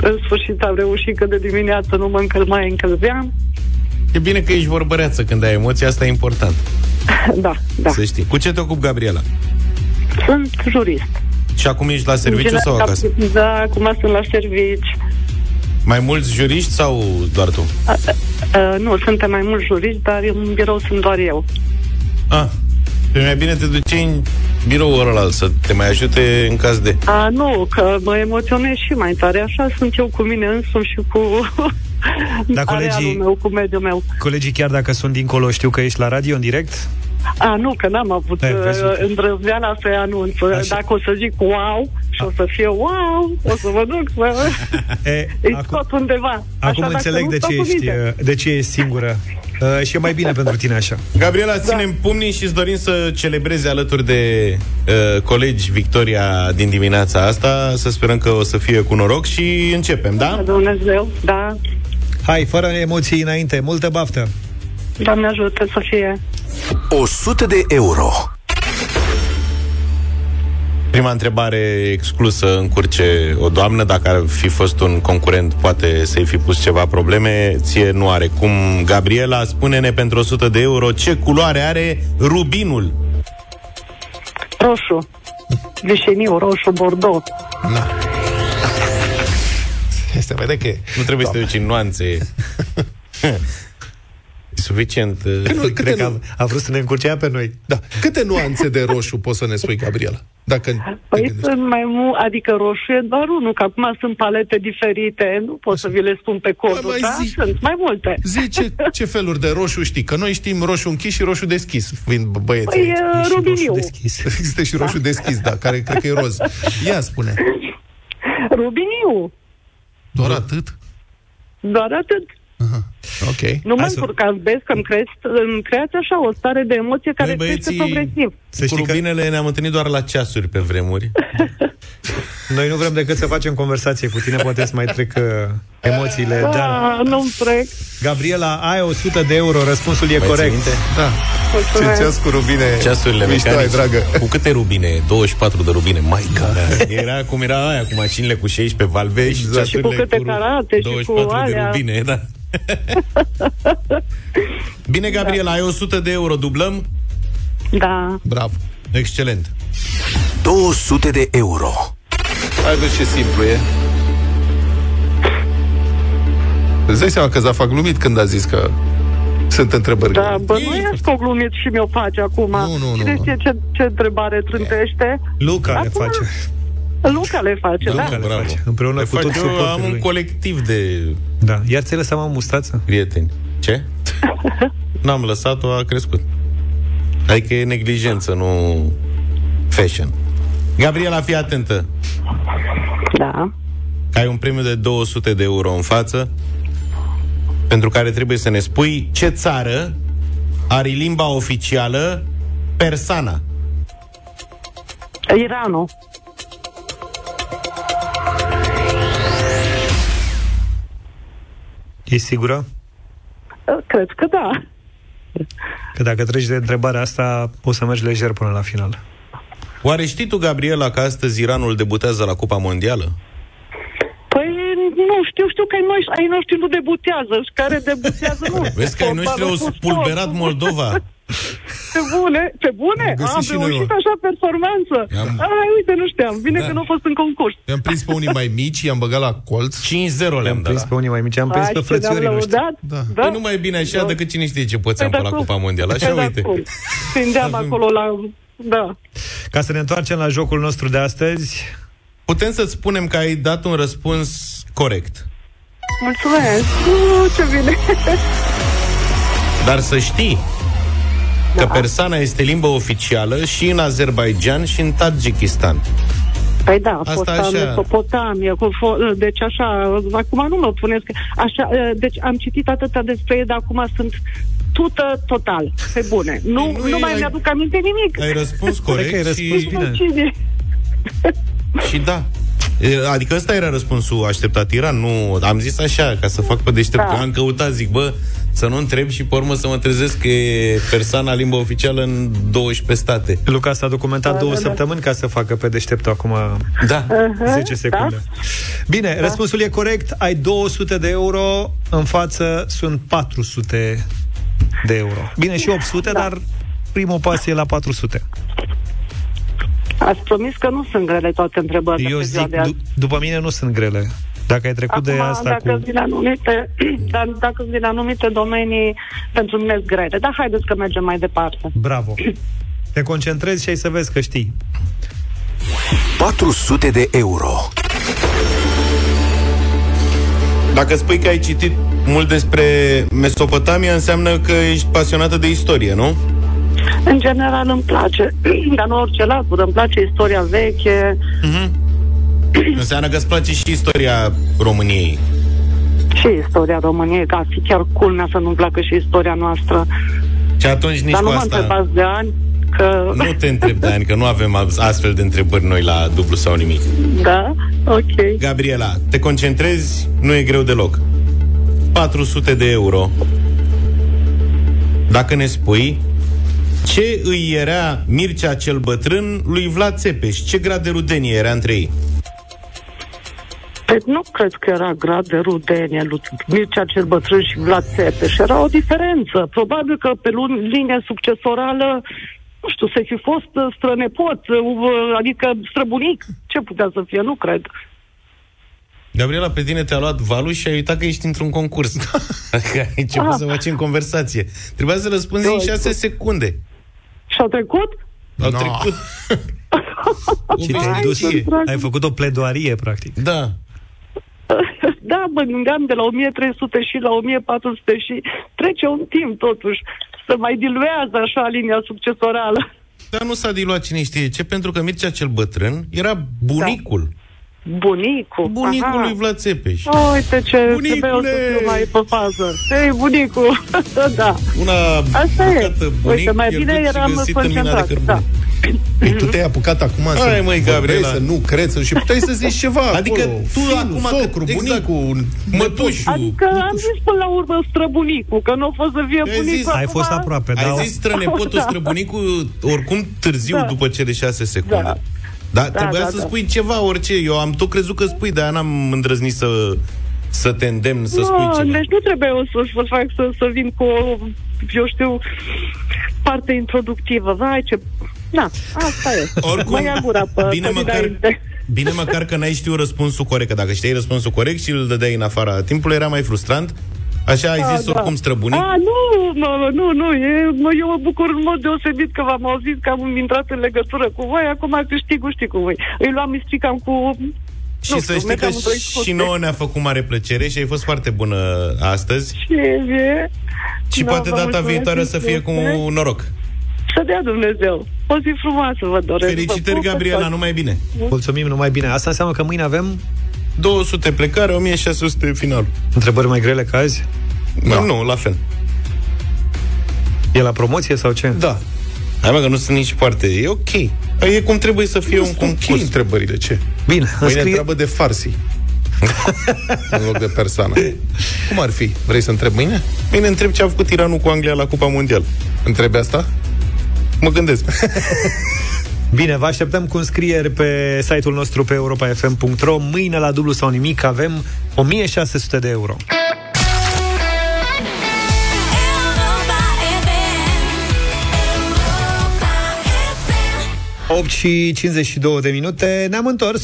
În sfârșit am reușit că de dimineață nu mă încăl- mai încălzeam. E bine că ești vorbăreață când ai emoții, asta e important. Da, da. Să știi. Cu ce te ocupi, Gabriela? Sunt jurist. Și acum ești la serviciu În sau general, acasă? Da, acum sunt la servici. Mai mulți juriști sau doar tu? A, a, nu, suntem mai mulți juriști, dar în birou sunt doar eu. Ah, pe mai bine te duci în biroul ăla să te mai ajute în caz de... A, nu, că mă emoționez și mai tare. Așa sunt eu cu mine însumi și cu Da, arealul colegii- meu, cu mediul meu. Colegii chiar dacă sunt dincolo știu că ești la radio în direct? A, nu, că n-am avut Hai, vezi, uite. uh, îndrăzneala să-i anunț. Așa. Dacă o să zic wow și o să fie wow, o să mă duc să E, îi acum, scot undeva. acum Așa, înțeleg dacă de nu ce, stau cu ești, minte. uh, de ce ești singură uh, Și e mai bine pentru tine așa Gabriela, da. ținem pumnii și îți dorim să celebrezi alături de uh, colegi victoria din dimineața asta. Să sperăm că o să fie cu noroc și începem, da? Dumnezeu, da. Hai, fără emoții înainte, multă baftă Doamne ajută să fie. 100 de euro. Prima întrebare exclusă în curce o doamnă. Dacă ar fi fost un concurent, poate să-i fi pus ceva probleme. Ție nu are cum. Gabriela, spune-ne pentru 100 de euro ce culoare are rubinul. Roșu. Vișeniu, roșu, bordeaux. Na. Este vede că e. Nu trebuie să te duci în nuanțe. E suficient. uh, Că nu, câte Cred că nu, a, a vrut să ne încurcea pe noi da. Câte nuanțe de roșu poți să ne spui, Gabriela? Dacă te Păi gândești. sunt mai mult, adică roșu e doar unul, că acum sunt palete diferite, nu pot să vi le spun pe codul, mai da? zi. Sunt mai multe. Zice ce feluri de roșu știi, că noi știm roșu închis și roșu deschis, fiind băieți. Păi, aici. uh, Și rubiniu. roșu deschis Există și roșu deschis, da, care cred că e roz. Ia spune. Rubiniu. Doar atât? Doar atât. Ok. Nu mă Hai să- încurcați, vezi că îmi, creți, îmi creați așa o stare de emoție care Noi, crește băieții, progresiv. Să Cu știi că rubinele ne-am întâlnit doar la ceasuri pe vremuri. noi nu vrem decât să facem conversație cu tine Poate să mai trec uh, emoțiile Dar, Ah, nu-mi trec. Gabriela, ai 100 de euro Răspunsul e Mai corect ții minte? Da. Mulțumesc. Ce ți cu rubine? Ceasurile Mișto ai, mecanice. dragă. Cu câte rubine? 24 de rubine. Mai Era cum era aia, cu mașinile cu 16 valve Exact. și Și ceasurile cu câte carate și cu 24 de alea. rubine, da. Bine, Gabriela, ai 100 de euro, dublăm? Da. Bravo. Excelent. 200 de euro. Hai vezi ce simplu e. Îți dai seama că Zaf a glumit când a zis că sunt întrebări Da, grele. bănuiesc că o glumit și mi-o face acum. Nu, nu, nu, Cine nu. știe ce, ce întrebare trântește? Luca le Acum- face Luca le face, da? Luca le bravo. face Împreună Le cu fac tot eu, am suportul un lui colectiv de Da, iar ți-ai lăsat mă mustață? prieteni. Ce? N-am lăsat-o, a crescut. Adică e neglijență, nu fashion. Gabriela, fii atentă. Da. Că ai un premiu de 200 de euro în față, pentru care trebuie să ne spui ce țară are limba oficială persana. Iranul. Ești sigură? Cred că da. Că dacă treci de întrebarea asta Poți să mergi lejer până la final Oare știi tu, Gabriela, că astăzi Iranul debutează la Cupa Mondială? Păi nu știu, știu că ai, noi, ai noștri nu debutează și care debutează nu. Vezi că ai noștri au Fotbalul cu spulberat sport. Moldova. Pe bune? Pe bune? Am găsit Am și noi reușit o- așa performanță. Am- Ai, uite, nu știam. Bine Da. că nu a fost în concurs. I-am prins pe unii mai mici, i-am băgat la colț. 5-0 le-am Am prins dat. pe unii mai mici, am prins Ai, pe ce ne-am frățiorii noștri. lăudat? Da. Da? Păi nu mai e bine așa decât cine știe ce pățeam pe la Cupa Mondială. Așa, Păi da, uite. cum? Prindeam acolo la... Da. Ca să ne întoarcem la jocul nostru de astăzi, Putem să spunem că ai dat un răspuns corect. Mulțumesc. Uh, ce bine. Dar să știi Da. că persana este limbă oficială și în Azerbaijan și în Tajikistan. Păi da, a Asta fost așa. așa... Mesopotamie, cu fo- deci așa, acum nu mă puneți, că- așa, deci am citit atâta despre ei, dar acum sunt tută total, pe bune. Nu, Păi nu nu, e- nu mai ai- mi-aduc aminte nimic. Ai răspuns Cred că ai corect răspuns și, bine. Cine? și da. E, Adică ăsta era răspunsul așteptat. Era, nu... Am zis așa, ca să fac pe deștept. Da. Da. Am căutat, zic, bă, să nu întreb și pe urmă să mă trezesc că e persana limbă oficială în 12 state. Luca s-a documentat Da, două da, da. săptămâni ca să facă pe deșteptul acum Da. Uh-huh, 10 secunde. Bine, răspunsul e corect. Ai 200 de euro, în față sunt 400 de euro. Bine, și 800, dar primul pas e la 400. Ați promis că nu sunt grele toate întrebările Eu pe ziua zic, de azi. du- după mine nu sunt grele. Dacă ai trecut de Acum, asta dacă cu... vin anumite, dar dacă vin anumite domenii, pentru mine sunt grele. Dar haideți că mergem mai departe. Bravo. Te concentrezi și ai să vezi că știi. 400 de euro. Dacă spui că ai citit mult despre Mesopotamia, înseamnă că ești pasionată de istorie, nu? În general îmi place, dar nu orice latură, îmi place istoria veche, Înseamnă că îți place și istoria României. și istoria României, că ar fi chiar culmea să nu-mi placă și istoria noastră. Și atunci nici dar cu nu mă asta... întrebați de ani, că... Nu te întreb de ani, că nu avem astfel de întrebări noi la dublu sau nimic. Da? Ok. Gabriela, te concentrezi, nu e greu deloc. 400 de euro. Dacă ne spui ce îi era Mircea cel bătrân lui Vlad Țepeș, ce grad de rudenie era între ei? Păi nu cred că era grad de rudenie lui Mircea cel bătrân și Vlad Țepeș. Era o diferență. Probabil că pe lu- linie succesorală nu știu, să fi fost uh, strănepot, uh, adică străbunic, ce putea să fie, nu cred. Gabriela, pe tine te-a luat valul și ai uitat că ești într-un concurs. Adică ai început Ah. să facem conversație. Trebuia să răspunzi în Doi. 6 secunde. Și-au trecut? Au No. trecut. Și te-ai Vai, dus, ce drag. ai făcut o pledoarie, practic. Da. Da, mă gândeam de la 1300 și la 1400 și trece un timp totuși. să mai diluează așa linia succesorală. Dar nu s-a diluat cine știe ce, pentru că Mircea cel bătrân era bunicul. Bunicul. Bunicul Aha. lui Vlad Țepeș. Uite ce Bunicule! trebuie eu să fiu mai pe fază. Ei, bunicul, da. Una Asta e. bucată bunic, Uite, mai bine pierdut și eram găsit în mina de concentrat. cărbune. Da. Păi tu te-ai apucat acum să Hai, măi, vorbești, Gabriela. să nu crezi să- și puteai să zici ceva Adică acolo. tu Fiul, acum că- socru, exact. bunicul, Mătușul. Adică am zis până la urmă străbunicul, că nu a fost să fie Ai bunicul. zis- Ai acum- fost aproape, da. Ai zis strănepotul, Da. străbunicul, oricum târziu Da. după cele șase secunde. Da. Da, trebuia da, să da. spui ceva, orice. Eu am tot crezut că spui, dar n-am îndrăznit să, să te îndemn să spui Nu, ceva. deci nu trebuie eu să, să fac să, să vin cu o, eu știu, parte introductivă. Vai, ce... Da, asta e. Oricum, Mă ia gura pe, bine pe măcar, dinainte. bine măcar că n-ai știut răspunsul corect, că dacă știai răspunsul corect și îl dădeai în afara timpului, era mai frustrant. Așa ai Da, zis da. oricum străbunic. A, nu, mă, nu, nu, e, mă, eu mă bucur în mod deosebit că v-am auzit că am intrat în legătură cu voi, acum câștigul știi cu voi. Îi luam, îi stricam cu... Și nu să știu, știi că mergeam într-o și excursie. nouă ne-a făcut mare plăcere și ai fost foarte bună astăzi. Și, e, Și Da, poate vă data mulțumesc viitoare să fie cu mult. noroc. Să dea Dumnezeu. O zi frumoasă vă doresc. Vă Felicitări, pup pe Gabriela, toți. numai bine. Mulțumim, numai bine. Asta înseamnă că mâine avem 200 plecare, 1600 final. întrebări mai grele ca azi? Da. Nu, la fel. E la promoție sau ce? Da. Hai mă, că nu sunt nici foarte... E ok. E cum trebuie să fie un Ok concurs. întrebările, ce? Bine, Mâine înscrie... întreabă de farsi. în loc de persoană. Cum ar fi? Vrei să întreb mâine? Bine, întreb ce a făcut Iranul cu Anglia la Cupa Mondială. Întrebi asta? Mă gândesc. Bine, vă așteptăm cu înscrieri pe site-ul nostru pe europa.fm.ro Mâine la dublu sau nimic avem 1600 de euro. Europa FM. 8 și 52 de minute, ne-am întors.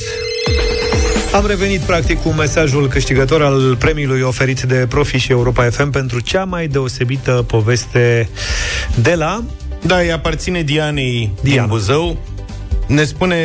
Am revenit practic cu mesajul câștigător al premiului oferit de Profi și Europa FM pentru cea mai deosebită poveste de la... Da, îi aparține Dianei Diana. din Buzău. Ne spune,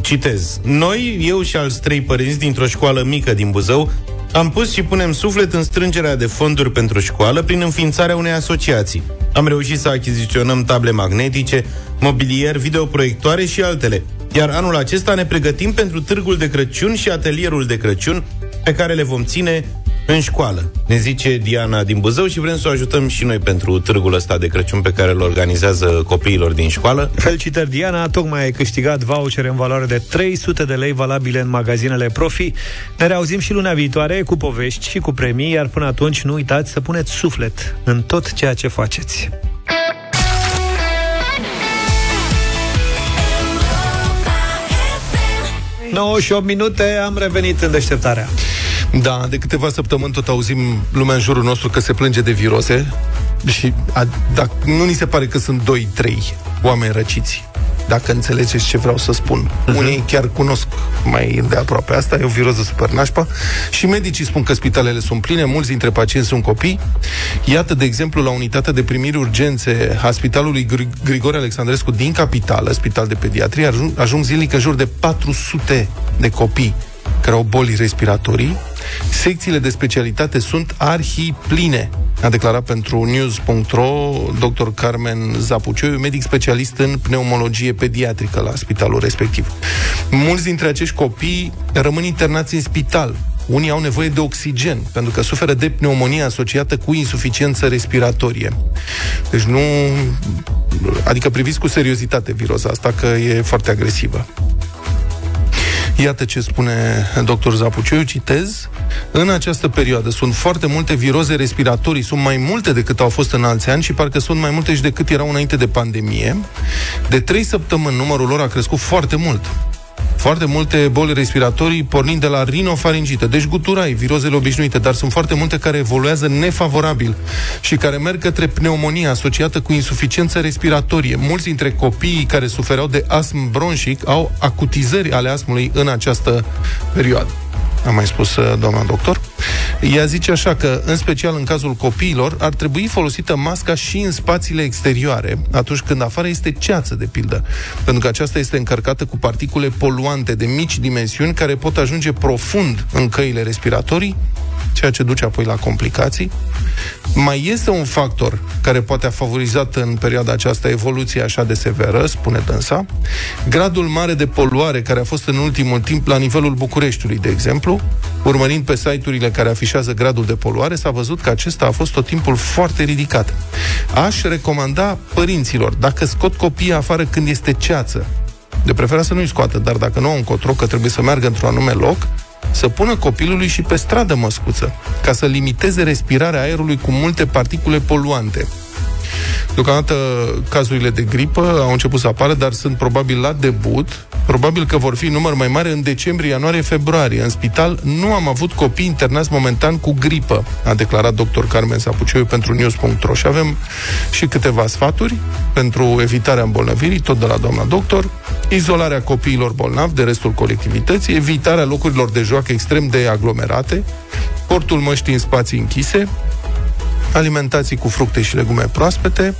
citez, Noi, eu și alți trei părinți dintr-o școală mică din Buzău, am pus și punem suflet în strângerea de fonduri pentru școală prin înființarea unei asociații. Am reușit să achiziționăm table magnetice, mobilier, videoproiectoare și altele. Iar anul acesta ne pregătim pentru târgul de Crăciun și atelierul de Crăciun pe care le vom ține în școală, ne zice Diana din Buzău și vrem să o ajutăm și noi pentru târgul ăsta de Crăciun pe care îl organizează copiilor din școală. Felicitări, Diana! Tocmai ai câștigat voucher în valoare de 300 de lei valabile în magazinele Profi. Ne reauzim și luna viitoare cu povești și cu premii, iar până atunci nu uitați să puneți suflet în tot ceea ce faceți. 9 și 8 minute, am revenit în deșteptarea. Da, de câteva săptămâni tot auzim lumea în jurul nostru că se plânge de viroze și a, dacă, nu ni se pare că sunt 2-3 oameni răciți dacă înțelegeți ce vreau să spun. Uh-huh. Unii chiar cunosc mai de aproape asta, e o viroză super nașpa și medicii spun că spitalele sunt pline, mulți dintre pacienți sunt copii. Iată, de exemplu, la unitatea de primiri urgențe a Spitalului Gr- Grigore Alexandrescu din capitală, spital de pediatrie, ajung, ajung zilnic în jur de 400 de copii care au boli respiratorii. Secțiile de specialitate sunt arhipline, a declarat pentru news.ro dr. Carmen Zapuciu, medic specialist în pneumologie pediatrică la spitalul respectiv. Mulți dintre acești copii rămân internați în spital, unii au nevoie de oxigen, pentru că suferă de pneumonie asociată cu insuficiență respiratorie. Deci nu... Adică priviți cu seriozitate viroza asta, că e foarte agresivă. Iată ce spune dr. Zapuciu, eu citez. În această perioadă sunt foarte multe viroze respiratorii, sunt mai multe decât au fost în alți ani și parcă sunt mai multe și decât erau înainte de pandemie. De trei săptămâni numărul lor a crescut foarte mult foarte multe boli respiratorii pornind de la rinofaringită, deci guturai, virozele obișnuite, dar sunt foarte multe care evoluează nefavorabil și care merg către pneumonie asociată cu insuficiență respiratorie. Mulți dintre copiii care sufereau de astm bronșic au acutizări ale astmului în această perioadă a mai spus uh, doamna doctor. Ea zice așa că, în special în cazul copiilor, ar trebui folosită masca și în spațiile exterioare, atunci când afară este ceață, de pildă, pentru că aceasta este încărcată cu particule poluante de mici dimensiuni care pot ajunge profund în căile respiratorii, ceea ce duce apoi la complicații. Mai este un factor care poate a favorizat în perioada aceasta evoluția așa de severă, spune dânsa, gradul mare de poluare care a fost în ultimul timp la nivelul Bucureștiului, de exemplu, urmărind pe site-urile care afișează gradul de poluare, s-a văzut că acesta a fost tot timpul foarte ridicat. Aș recomanda părinților, dacă scot copiii afară când este ceață, de preferat să nu-i scoată, dar dacă nu au încotro, că trebuie să meargă într-un anume loc, să pună copilului și pe stradă măscuță, ca să limiteze respirarea aerului cu multe particule poluante. Deocamdată cazurile de gripă au început să apară, dar sunt probabil la debut. Probabil că vor fi număr mai mare în decembrie, ianuarie, februarie. În spital nu am avut copii internați momentan cu gripă, a declarat dr. Carmen Sapuceu pentru news.ro și avem și câteva sfaturi pentru evitarea îmbolnăvirii, tot de la doamna doctor, izolarea copiilor bolnavi de restul colectivității, evitarea locurilor de joacă extrem de aglomerate, portul măștii în spații închise, alimentații cu fructe și legume proaspete.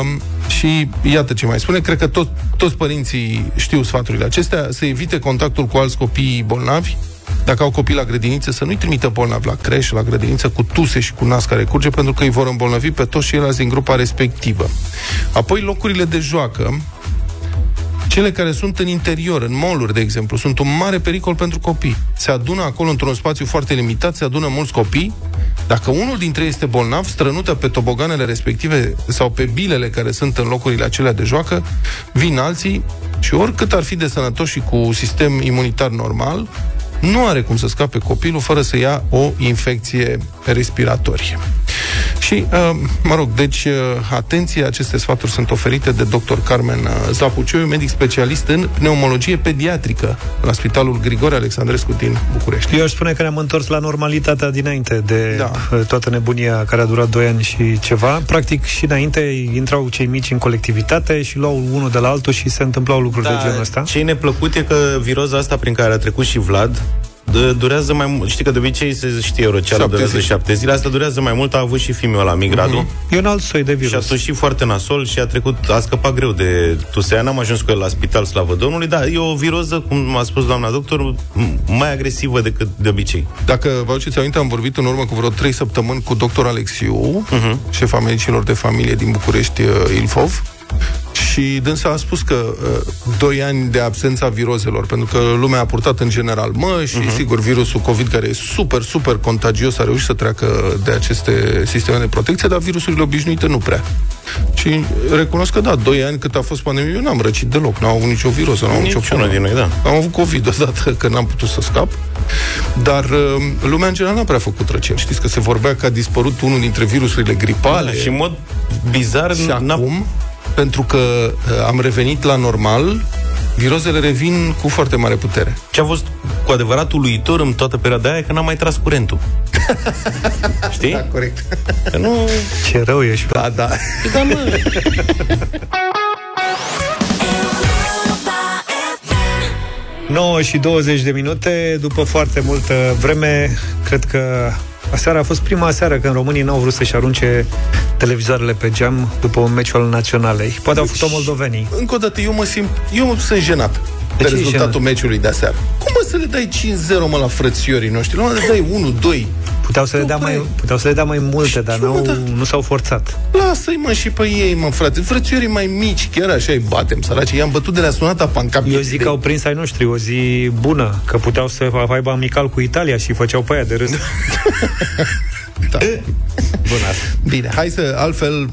Um, și iată ce mai spune, cred că tot, toți părinții știu sfaturile acestea, să evite contactul cu alți copii bolnavi, dacă au copii la grădiniță, să nu-i trimită bolnavi la creș, la grădiniță, cu tuse și cu nas care curge, pentru că îi vor îmbolnăvi pe toți ceilalți din grupa respectivă. Apoi, locurile de joacă, cele care sunt în interior, în mall de exemplu, sunt un mare pericol pentru copii. Se adună acolo într-un spațiu foarte limitat, se adună mulți copii. Dacă unul dintre ei este bolnav, strănută pe toboganele respective sau pe bilele care sunt în locurile acelea de joacă, vin alții și oricât ar fi de sănătos și cu sistem imunitar normal, nu are cum să scape copilul fără să ia o infecție respiratorie. Și, uh, mă rog, deci, uh, atenție, aceste sfaturi sunt oferite de dr. Carmen uh, Zapuciu, medic specialist în pneumologie pediatrică la Spitalul Grigore Alexandrescu din București. Eu aș spune că ne-am întors la normalitatea dinainte de Da. da. toată nebunia care a durat 2 ani și ceva. Practic și înainte intrau cei mici în colectivitate și luau unul de la altul și se întâmplau lucruri de genul ăsta. Ce e neplăcut e că viroza asta prin care a trecut și Vlad d- durează mai mult. Știi că de obicei se știe Euroceală Șapte durează zile. șapte zile. Asta durează mai mult. A avut și filmul ăla, Migradu. Mhm. E un alt soi de Și a virus. fost și foarte nasol și a trecut, a scăpat greu de tusea. N-am ajuns cu el la spital, slavă Domnului, dar e o viroză, cum a spus doamna doctor, m- mai agresivă decât de obicei. Dacă vă aduceți aminte, am vorbit în urmă cu vreo 3 săptămâni cu doctor Alexiu, uh-huh. șefa medicilor de familie din București, uh, Ilfov, și dânsa a spus că uh, 2 ani de absența virozelor, pentru că lumea a purtat în general măști și, sigur, virusul COVID, care e super, super contagios, a reușit să treacă de aceste sisteme de protecție, dar virusurile obișnuite nu prea. Și recunosc că da, 2 ani cât a fost pandemie, eu n-am răcit deloc, n-am avut nicio viroză, n-am avut nicio Niciunul formă. din noi, da. Am avut COVID odată, că n-am putut să scap. Dar uh, lumea în general n-a prea făcut răceli. Știți că se vorbea că a dispărut unul dintre virusurile gripale. Și în mod bizar, și n-a- acum, pentru că uh, am revenit la normal, virozele revin cu foarte mare putere. Ce a fost cu adevărat uluitor în toată perioada aia e că n-am mai tras curentul. Știi? Da, corect. Că nu... Ce rău ești. Da, da. Da, mă. 9 și 20 de minute, după foarte multă vreme, cred că aseară a fost prima seară când românii n-au vrut să-și arunce televizoarele pe geam după un meci al naționalei. Poate au făcut-o moldovenii. Încă o dată, eu mă simt, eu sunt jenat de, De ce e rezultatul jenat? meciului de aseară. Cum mă să le dai 5-0, mă, la frățiorii noștri? Nu, le dai 1-2. Puteau să, le dea mai, puteau să le dea mai multe, dar Ce, mă, n-au, da? nu s-au forțat. Lasă-i, mă, și pe ei, mă, frate. Frățiorii mai mici, chiar așa îi batem, săraci. I-am bătut de la sunata pancap. Eu zic că au prins ai noștri o zi bună, că puteau să aibă amical cu Italia și făceau pe aia de râs. Da. Bun asta. Bine, hai să, altfel,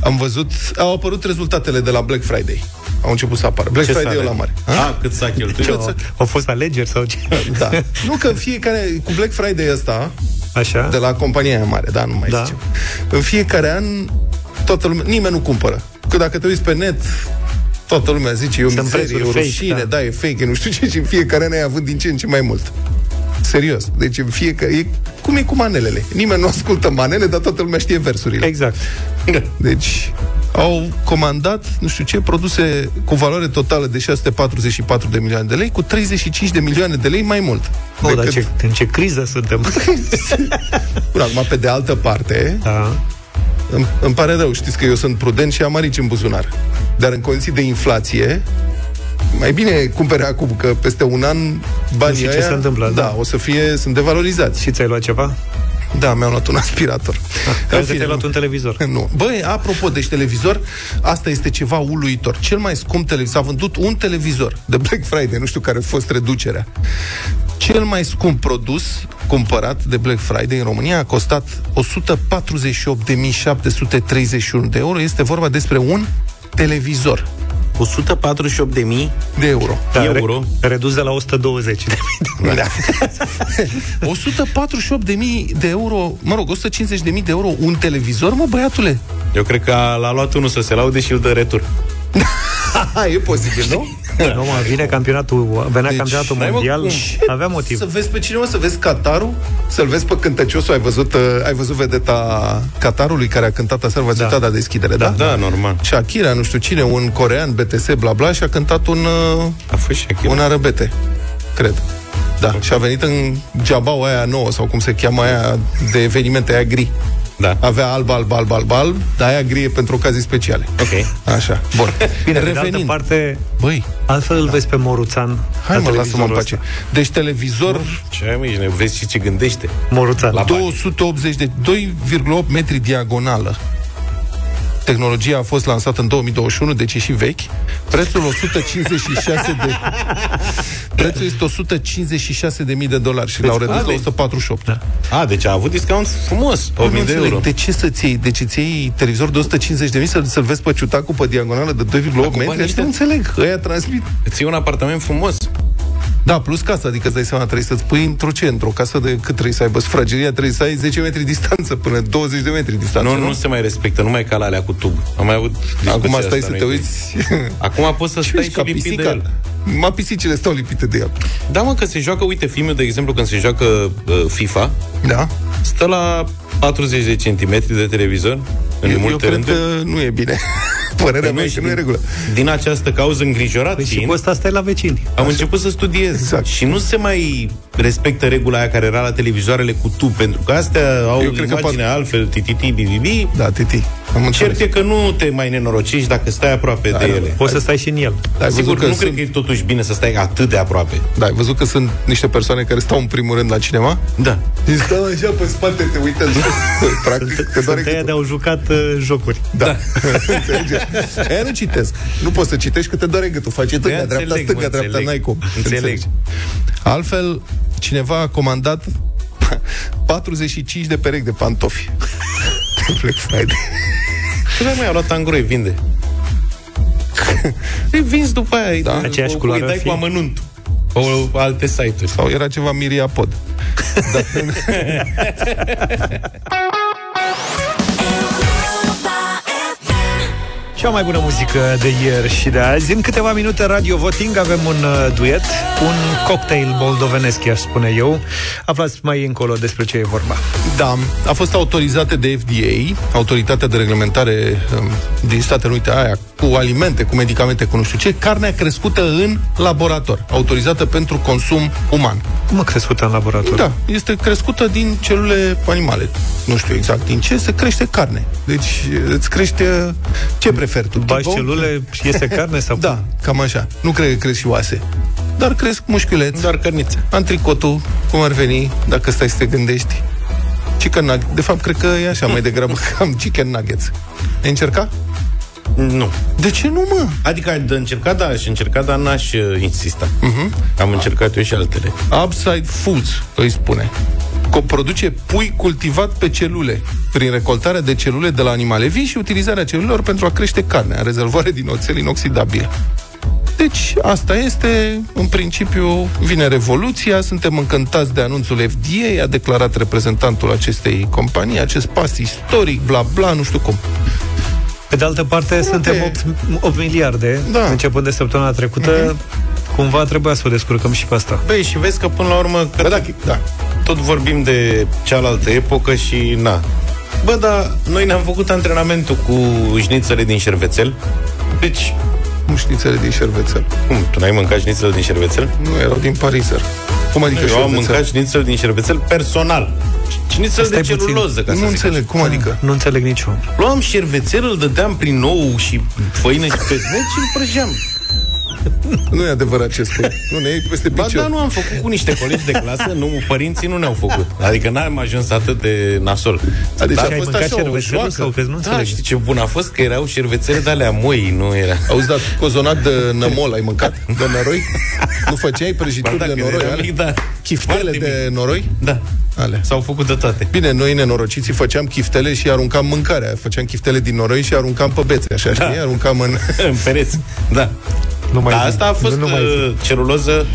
am văzut, au apărut rezultatele de la Black Friday. Au început să apară. Black Ce Friday sale? e la mare. A, cât s-a cheltuit. Cât s-a- Au fost alegeri sau ce? Da. Nu că în fiecare, cu Black Friday ăsta, Așa? de la compania aia mare, da, nu mai Da. zicem. În fiecare an, toată lumea, nimeni nu cumpără. Că dacă te uiți pe net, toată lumea zice, e o Sunt mizerie, e o prețuri rușine, fake, da. da. e fake, e nu știu ce, și în fiecare an ai avut din ce în ce mai mult. Serios. Deci în fiecare... E, cum e cu manelele? Nimeni nu ascultă manele, dar toată lumea știe versurile. Exact. Deci au comandat, nu știu ce, produse cu valoare totală de 644 de milioane de lei, cu 35 de milioane de lei mai mult. Oh, dar ce, în ce criză suntem? Bun, acum, pe de altă parte, da. îmi, îmi pare rău, știți că eu sunt prudent și am arici în buzunar. Dar în condiții de inflație, mai bine cumpere acum, că peste un an banii știu ce aia, se întâmplă, da, da. o să fie, sunt devalorizați. Și ți-ai luat ceva? Da, mi-am luat un aspirator. Crezi În că fine, ți-ai luat nu. un televizor? Nu. Băi, apropo, deci televizor, asta este ceva uluitor. Cel mai scump televizor, s-a vândut un televizor de Black Friday, nu știu care a fost reducerea. Cel mai scump produs cumpărat de Black Friday în România a costat 148.731 de euro. Este vorba despre un televizor 148 de mii de euro. Da, euro. Re- redus de la 120 de mii. Da. 148.000 de euro, mă rog, 150.000 de euro un televizor, mă, băiatule? Eu cred că a- l-a luat unul să se laude și îl dă retur. e posibil, nu? Nu, mă, vine campionatul, venea Deci, campionatul n-ai, mă, mondial, cum? avea motiv. Să vezi pe cine, mă, să vezi Qatarul, să-l vezi pe cântăciosul, ai văzut, uh, ai văzut vedeta Qatarului care a cântat aseară, v-ați Da. uitat la deschidere, da? Da, normal. Shakira, nu știu cine, un corean, BTS, bla bla, și a cântat un, uh, A fost Shakira. un arăbete, cred. Da, și a venit în geabau aia nouă, sau cum se cheamă aia de evenimente aia gri. Da. Avea alb, alb, alb, alb, alb, dar aia gri e pentru ocazii speciale. Ok. Așa, bun. Bine, de altă Revenind. parte, Băi, altfel îl vezi pe Moruțan. hai la mă, lasă-mă în televizorul pace. ăsta. Deci televizor Ce ai, mă, vezi și ce gândește. Moruțan. La bani. 280 de 2,8 metri diagonală. Tehnologia a fost lansată în 2021, deci e și vechi. Prețul 156 de Prețul este 156 de mii de dolari și l-au redus a, la deci- 148. Da. A, deci a avut discount frumos. Nu 8000 de înțeleg, euro. de ce să-ți iei? Deci îți iei televizor de 150 de mii să, să-l vezi pe ciutacul pe diagonală de 2,8 banii metri? Adică ăștia? nu înțeleg. Ăia transmit. Îți iei un apartament frumos. Da, plus casa, adică îți dai seama, trebuie să-ți pui într-o ce? Într-o casă de cât trebuie să aibă sufrageria, trebuie să ai 10 metri distanță până 20 de metri distanță. Nu, nu se mai respectă, nu mai e ca la alea cu tub. Am mai avut discuția Acum asta stai să noi te doi. uiți. Acum poți să Ce stai ești și ca lipit de pisica? el. Ma pisicile stau lipite de el. Da, mă, că se joacă, uite, filmul, de exemplu, când se joacă uh, FIFA, Da? stă la 40 de centimetri de televizor, în eu, eu multe cred rânduri. că nu e bine. Părerea Păi nu, mea e și că nu e din- regulă. Din această cauză îngrijorat Păi și fiind, cu ăsta stai la vecini. am început să studiez Exact. și nu se mai respectă regula aia care era la televizoarele cu tub, pentru că astea au Eu cred că imaginea altfel, tititi, bibibi. Da, titi. Am înțeles. Cert e că nu te mai nenorocești dacă stai aproape de ele. Poți să stai și în el. Da, ai văzut Sigur, că nu sunt... cred că e totuși bine să stai atât de aproape. Da, ai văzut că sunt niște persoane care stau în primul rând la cinema? Da. Și stau așa pe spate, te uită în sus. Practic, te doare Sunt aia gâtul. de au jucat uh, jocuri. Da. Înțelege? Aia nu citesc. Nu poți să citești că te doare gâtul. Faci stânga, Aia dreapta, înțeleg, stânga, mă, dreapta, înțeleg. n-ai cum. Înțeleg. Înțelegi? Altfel, cineva a comandat 45 de perechi de pantofi. Pe Black Friday. Ce mai a luat angro, îi vinde. Îi vinzi după aia. Da? îi- Aceeași o- culoare Îi dai fi? cu amănuntul. O, alte site-uri. Sau era ceva Miriapod. Da. Cea mai bună muzică de ieri și de azi. În câteva minute Radio Voting avem un uh, duet, un cocktail moldovenesc, i-aș spune eu. Aflați mai încolo despre ce e vorba. Da, a fost autorizată de FDA, autoritatea de reglementare um, din Statele Unite, aia cu alimente, cu medicamente, cu nu știu ce, carnea crescută în laborator, autorizată pentru consum uman. Cum a crescut în laborator? Da, este crescută din celule animale. Nu știu exact din ce, se crește carne. Deci îți crește... Ce preferi tu? Bagi T-bone? celule și iese carne sau Da, cam așa. Nu cred că cresc și oase. Dar cresc mușchiuleți. Doar cărnițe. Antricotul, cum ar veni, dacă stai să te gândești. Chicken nuggets. De fapt, cred că e așa mai degrabă cam chicken nuggets. Ai încercat? Nu. De ce nu, mă? Adică de încercat, da, și încercat, dar n-aș uh, insista. Uh-huh. Am încercat eu și altele. Upside Foods îi spune. Co- produce pui cultivat pe celule, prin recoltarea de celule de la animale vii și utilizarea celulelor pentru a crește carnea, rezervare din oțel inoxidabil. Deci, asta este, în principiu, vine revoluția, suntem încântați de anunțul FDA, a declarat reprezentantul acestei companii, acest pas istoric, bla bla, nu știu cum. Pe de altă parte, suntem 8, 8 miliarde, Da. începând de săptămâna trecută. Cumva trebuia să o descurcăm și pe asta. Băi, și vezi că până la urmă că Bă, da, da. tot vorbim de cealaltă epocă și na. Bă, dar noi ne-am făcut antrenamentul cu șnițele din șervețel. Deci, Mușnițele din șervețel. cum, tu n-ai mâncat șnițele din șervețel? Nu, erau din Pariser. Cum adică Eu am șervețel? mâncat șnițel din șervețel personal. Șnițel de Stai puțin. celuloză, ca să Nu zic înțeleg, cum adică? Nu înțeleg niciun. așa. Luam șervețel, îl dădeam prin ou și făină și pesmet și îl prăjeam. Nu e adevărat ce spui. Nu ne iei peste Ba picior. da, nu am făcut cu niște colegi de clasă, nu, părinții nu ne-au făcut. Adică n-am ajuns atât de nasol. Adică Dar a ai fost mâncat așa o șervețelul joacă. sau crezi? Nu Da, înțeleg. știi ce bun a fost? Că erau șervețele de alea moi, nu era. Auzi, dar cozonat de nămol ai mâncat? De noroi? Nu făceai prăjituri Ba da, de când noroi? eram alea? mic, da. Chiftele Foarte de noroi? Da, Ale. s-au făcut de toate. Bine, noi nenorociții făceam chiftele și aruncam mâncarea. Făceam chiftele din noroi și aruncam pe bețe, așa, Da. știi? Aruncam în... În pereți, da. Nu mai Dar zi. asta a fost Nu, nu mai zi. uh, celuloză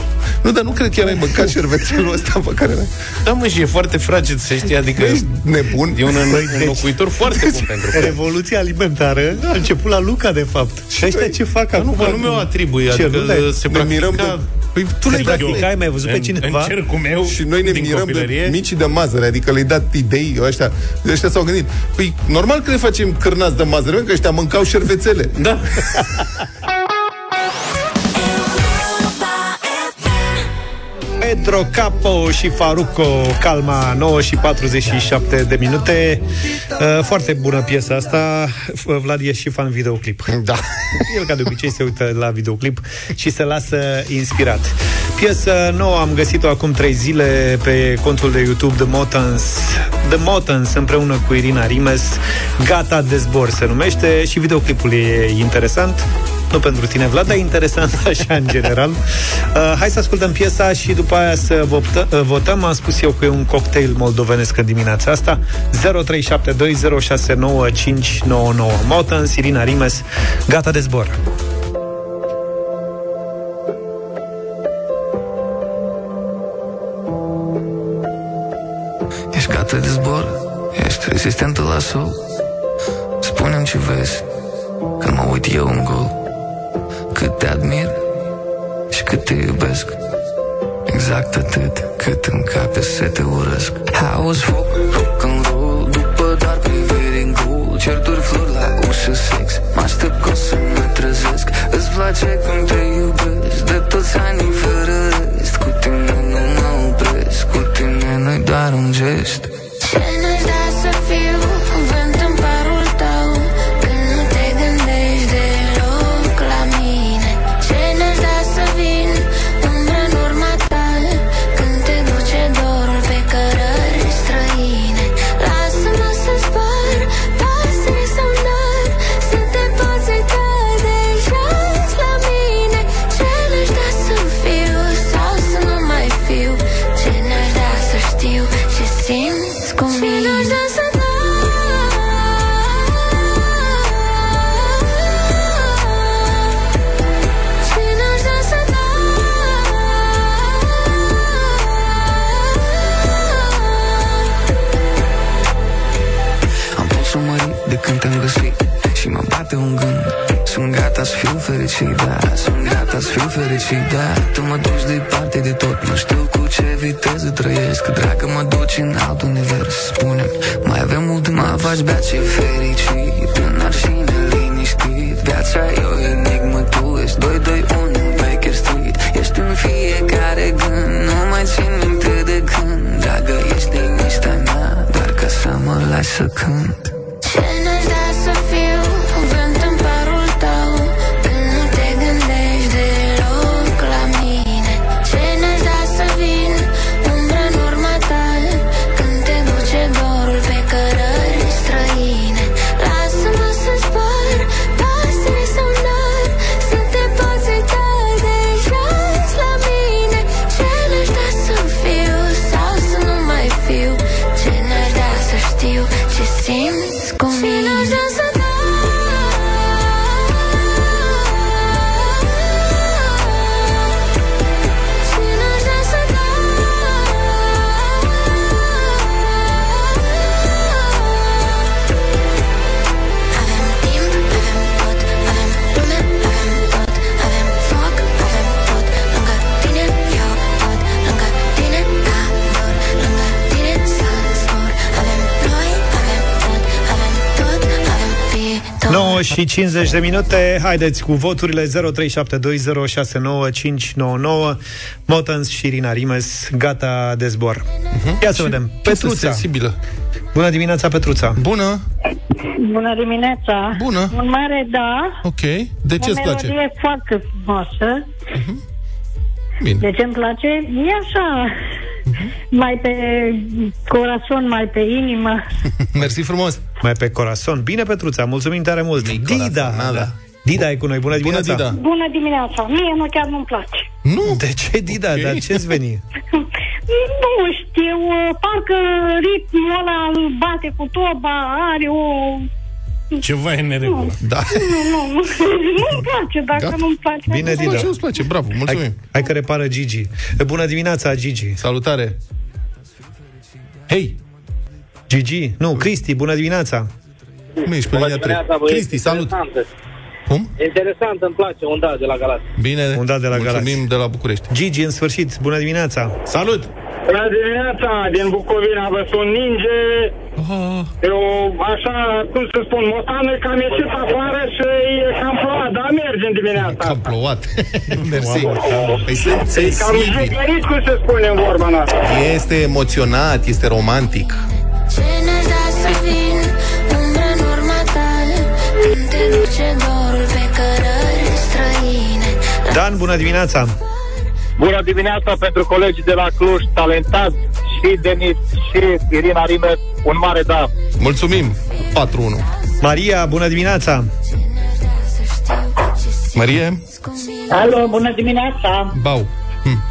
Nu, dar nu cred că ai mâncat șervețelul ăsta pe care l-ai. Da, mă, și e foarte fragil, să știi, adică Ești nebun? e un, un locuitor foarte bun pentru că... Revoluția alimentară a început la Luca, de fapt. Și ăștia ce fac Nu, acum? că nu mi-o atribui, adică Celule? se Ne mirăm practica... de... Păi tu le-ai Se dat practica, ai mai văzut pe în, cineva? În cercul meu Și noi ne din mirăm copilărie, de micii de mazăre, adică le-ai dat idei, ăștia, ăștia s-au gândit. Păi, normal că le facem cârnați de mazăre, pentru că ăștia mâncau șervețele. Da. Pedro Capo și Faruco Calma 9 și 47 de minute. Uh, Foarte bună piesa asta. F- Vlad e și fan videoclip. Da. El ca de obicei se uită la videoclip Și se lasă inspirat. Piesă nouă am găsit-o acum 3 zile Pe contul de YouTube The Motans The Motans împreună cu Irina Rimes. Gata de zbor se numește Și videoclipul e interesant nu pentru tine, Vlad, dar interesant așa în general. Uh, hai să ascultăm piesa și după aia să voptă, uh, votăm. Am spus eu că e un cocktail moldovenesc în dimineața asta. 0372069599. Motan, Sirina Rimes, gata de zbor. Ești gata de zbor? Ești rezistentă la sol? Spune-mi ce vezi când mă uit eu în gol cât te admir și cât te iubesc. Exact atât cât în cape să te urăsc. House foc, rock and roll După doar priviri în gol Certuri flori la ușă sex. Mă aștept că o să mă trezesc. Îți place cum te iubesc De toți anii fără rest. Cu tine nu mă opresc Cu tine nu-i doar un gest. Ce Sunt gata să fiu fericit, da Tu mă duci departe de tot. Nu știu cu ce viteză trăiesc. Dragă mă duci în alt univers spune mai avem mult de mă faci bea ce fericit. În arșine liniștit Viața e o enigmă, tu ești 221 Baker Street. Ești în fiecare gând Nu mai țin minte de când. Dragă, ești liniștea mea Doar ca să mă lași să cânt și 50 de minute Haideți cu voturile 0372069599 Motans și Irina Rimes Gata de zbor Ia să vedem Petruța sensibilă. Bună dimineața Petruța Bună, Bună dimineața! Bună. Un mare da. ok. De ce o îți place? melodie foarte frumoasă. Bine. De ce îmi place? E așa, Mhm. Mai pe corazon, mai pe inimă. Mersi frumos. Mai pe corazon Bine Petruța, mulțumim tare mult Dida da. Dida e cu noi, bună dimineața Dida. Bună dimineața! Mie nu chiar nu-mi place. Nu? De ce Dida? Dar ce-ți veni? Nu știu, parcă ritmul ăla îl bate cu toba, are o... Ceva e neregulă. Da. Nu, nu, nu, nu-mi place, dacă Gata. nu-mi place. Bine, Îți Dida place, îți place, bravo, mulțumim. Hai, hai că repară Gigi Bună dimineața, Gigi Salutare. Hei, Gigi, nu, Cristi, bună dimineața cum ești pe linia 3? Cristi, salut. Cum? Interesant, îmi place, un da de la Galați. Bine, Un dat de la mulțumim Galați. de la București. Gigi, în sfârșit, bună dimineața Salut! Bună dimineața, din Bucovina, vă sunt ninge. Oh, Eu, așa, cum să spun, motană că am ieșit afară și e cam plouat, dar merge în dimineața cam asta. plouat. Mersi. Păi sunt E cam sensibil. jegărit, cum se spune în vorba noastră. Este emoționat, este romantic. Ce n-aș da să vin umbră în urma ta Când te duce dorul pe cărări străine Dan, bună dimineața Bună dimineața pentru colegii de la Cluj, talentați și Denis și Irina Rimes, un mare da. Mulțumim. 4-1. Maria, bună dimineața Marie? Alo, bună dimineața! Bau. Hm.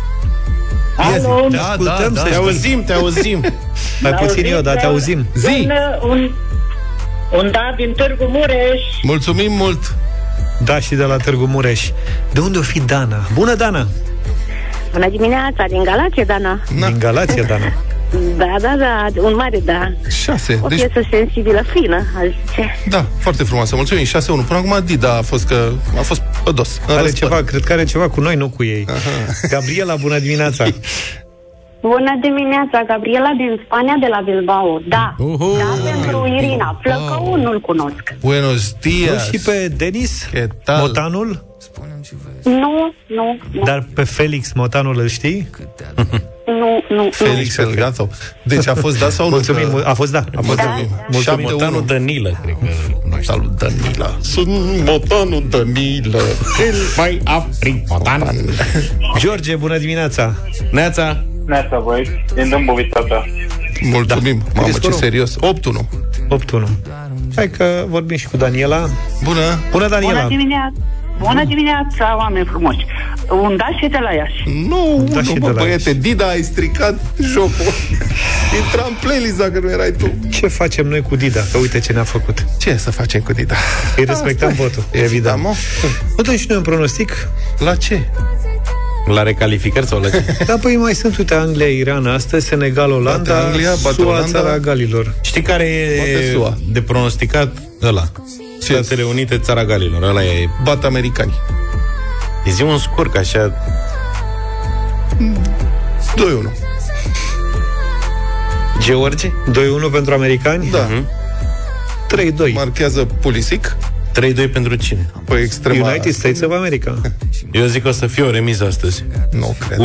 Alo, Te ascultăm să Te știi. auzim, te auzim. Mai puțin eu, dar te auzim Zi! Un, un, un da din Târgu Mureș. Mulțumim mult. Da, și de la Târgu Mureș De unde o fi Dana? Bună, Dana Bună dimineața, din Galație, Dana. Na. Din Galația, Dana Da, da, da, un mare da. 6. O Deci, piesă sensibilă, fină, aș zice. da, foarte frumoasă. Mulțumim. 6-1. Până acum Dida a fost că a fost pe dos. în Are răspăr. ceva, cred că are ceva cu noi, nu cu ei. Gabriela, bună dimineața! Bună dimineața, Gabriela din Spania, de la Bilbao. Da, Uhu. da pentru Irina. Flăcău nu-l cunosc. Buenos dias. Nu și pe Denis? Ce tal? Motanul? Nu, nu, nu, Dar pe Felix Motanul îl știi? nu, nu. Felix Elgato. Deci a fost da sau nu? Mulțumim, Că- a fost da. A fost da. Mulțumim. Motanul Danilă, cred că Motanul Danila. Sunt Motanul Danila. Cel mai afrit motan. George, bună dimineața! Neața. Neața, băieți, din Dâmbovița ta. Mulțumim. Da. Mamă, Cât e ce scorul? serios. 8-1. 8-1. Hai că vorbim și cu Daniela. Bună. Bună, Daniela! Bună dimineața! Bună dimineața, oameni frumoși! Un da și de la Iași. Nu, Da, și nu, de mă, la băiete, Dida, ai stricat jocul. Intra în playlist dacă nu erai tu. Ce facem noi cu Dida? Că uite ce ne-a făcut. Ce să facem cu Dida? Îi respectăm Asta e. votul, Da, evident. mă. Nu dăm și noi un pronostic? La ce? La recalificări sau la ce? Da, păi mai sunt, uite, Anglia, Iran, astăzi, Senegal, Olanda, Bate Anglia, bate SUA, Olanda. țara Galilor. Știi care Poate e SUA. de pronosticat? Ăla. Statele Unite, țara Galilor. Ăla e... Bat americani. E zi un scurc, așa... 2-1. George? 2-1 pentru americani? Da. 3-2. Marchează Pulisic 3-2 pentru cine? pe extrema... United States of America. Eu zic că o să fie o remiză astăzi. Nu cred. 1-1.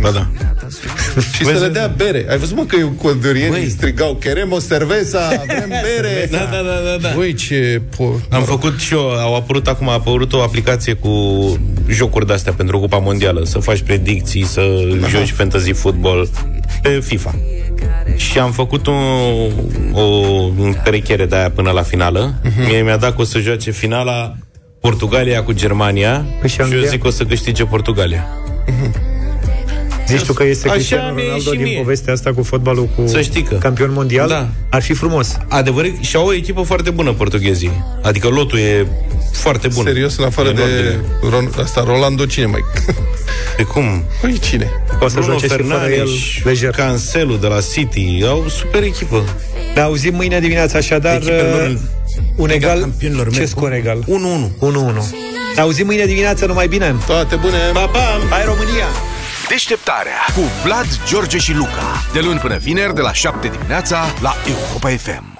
Ba da. Și să le dea bere. Ai văzut, mă, că condorienii Băi. strigau Querem o cerveza, avem bere. Da, da, da, da, da. Băi, ce... Po... Am făcut și eu, au apărut acum, a apărut o aplicație cu jocuri de-astea pentru Cupa Mondială, să faci predicții, să joci fantasy football pe FIFA. Și am făcut o, o perechere de aia până la finală. Mhm. Mie mi-a dat că o să joace finala Portugalia cu Germania Păi și și eu Anglia? zic că o să câștige Portugalia. Zici tu că este Așa Cristiano mi-e Ronaldo și din mie. povestea asta cu fotbalul cu Să știi că. campion mondial? Da. Ar fi frumos. Adevăr, și au o echipă foarte bună portughezii. Adică lotul e foarte bun. Serios, în afară E de ordine. Ron, asta, Rolando, cine mai? De cum? Păi cine? O să Bruno joace și fără el Fernandes, lejer. Cancelo de la City, au super echipă. Ne auzim mâine dimineața, așadar Echipele lor- uh, un Liga egal. Campionilor Ce merg scor egal? 1-1. 1-1. Ne auzim mâine dimineața, numai bine. Toate bune! Pa, pa! Hai România! Deșteptarea cu Vlad, George și Luca. De luni până vineri, de la 7 dimineața, la Europa FM.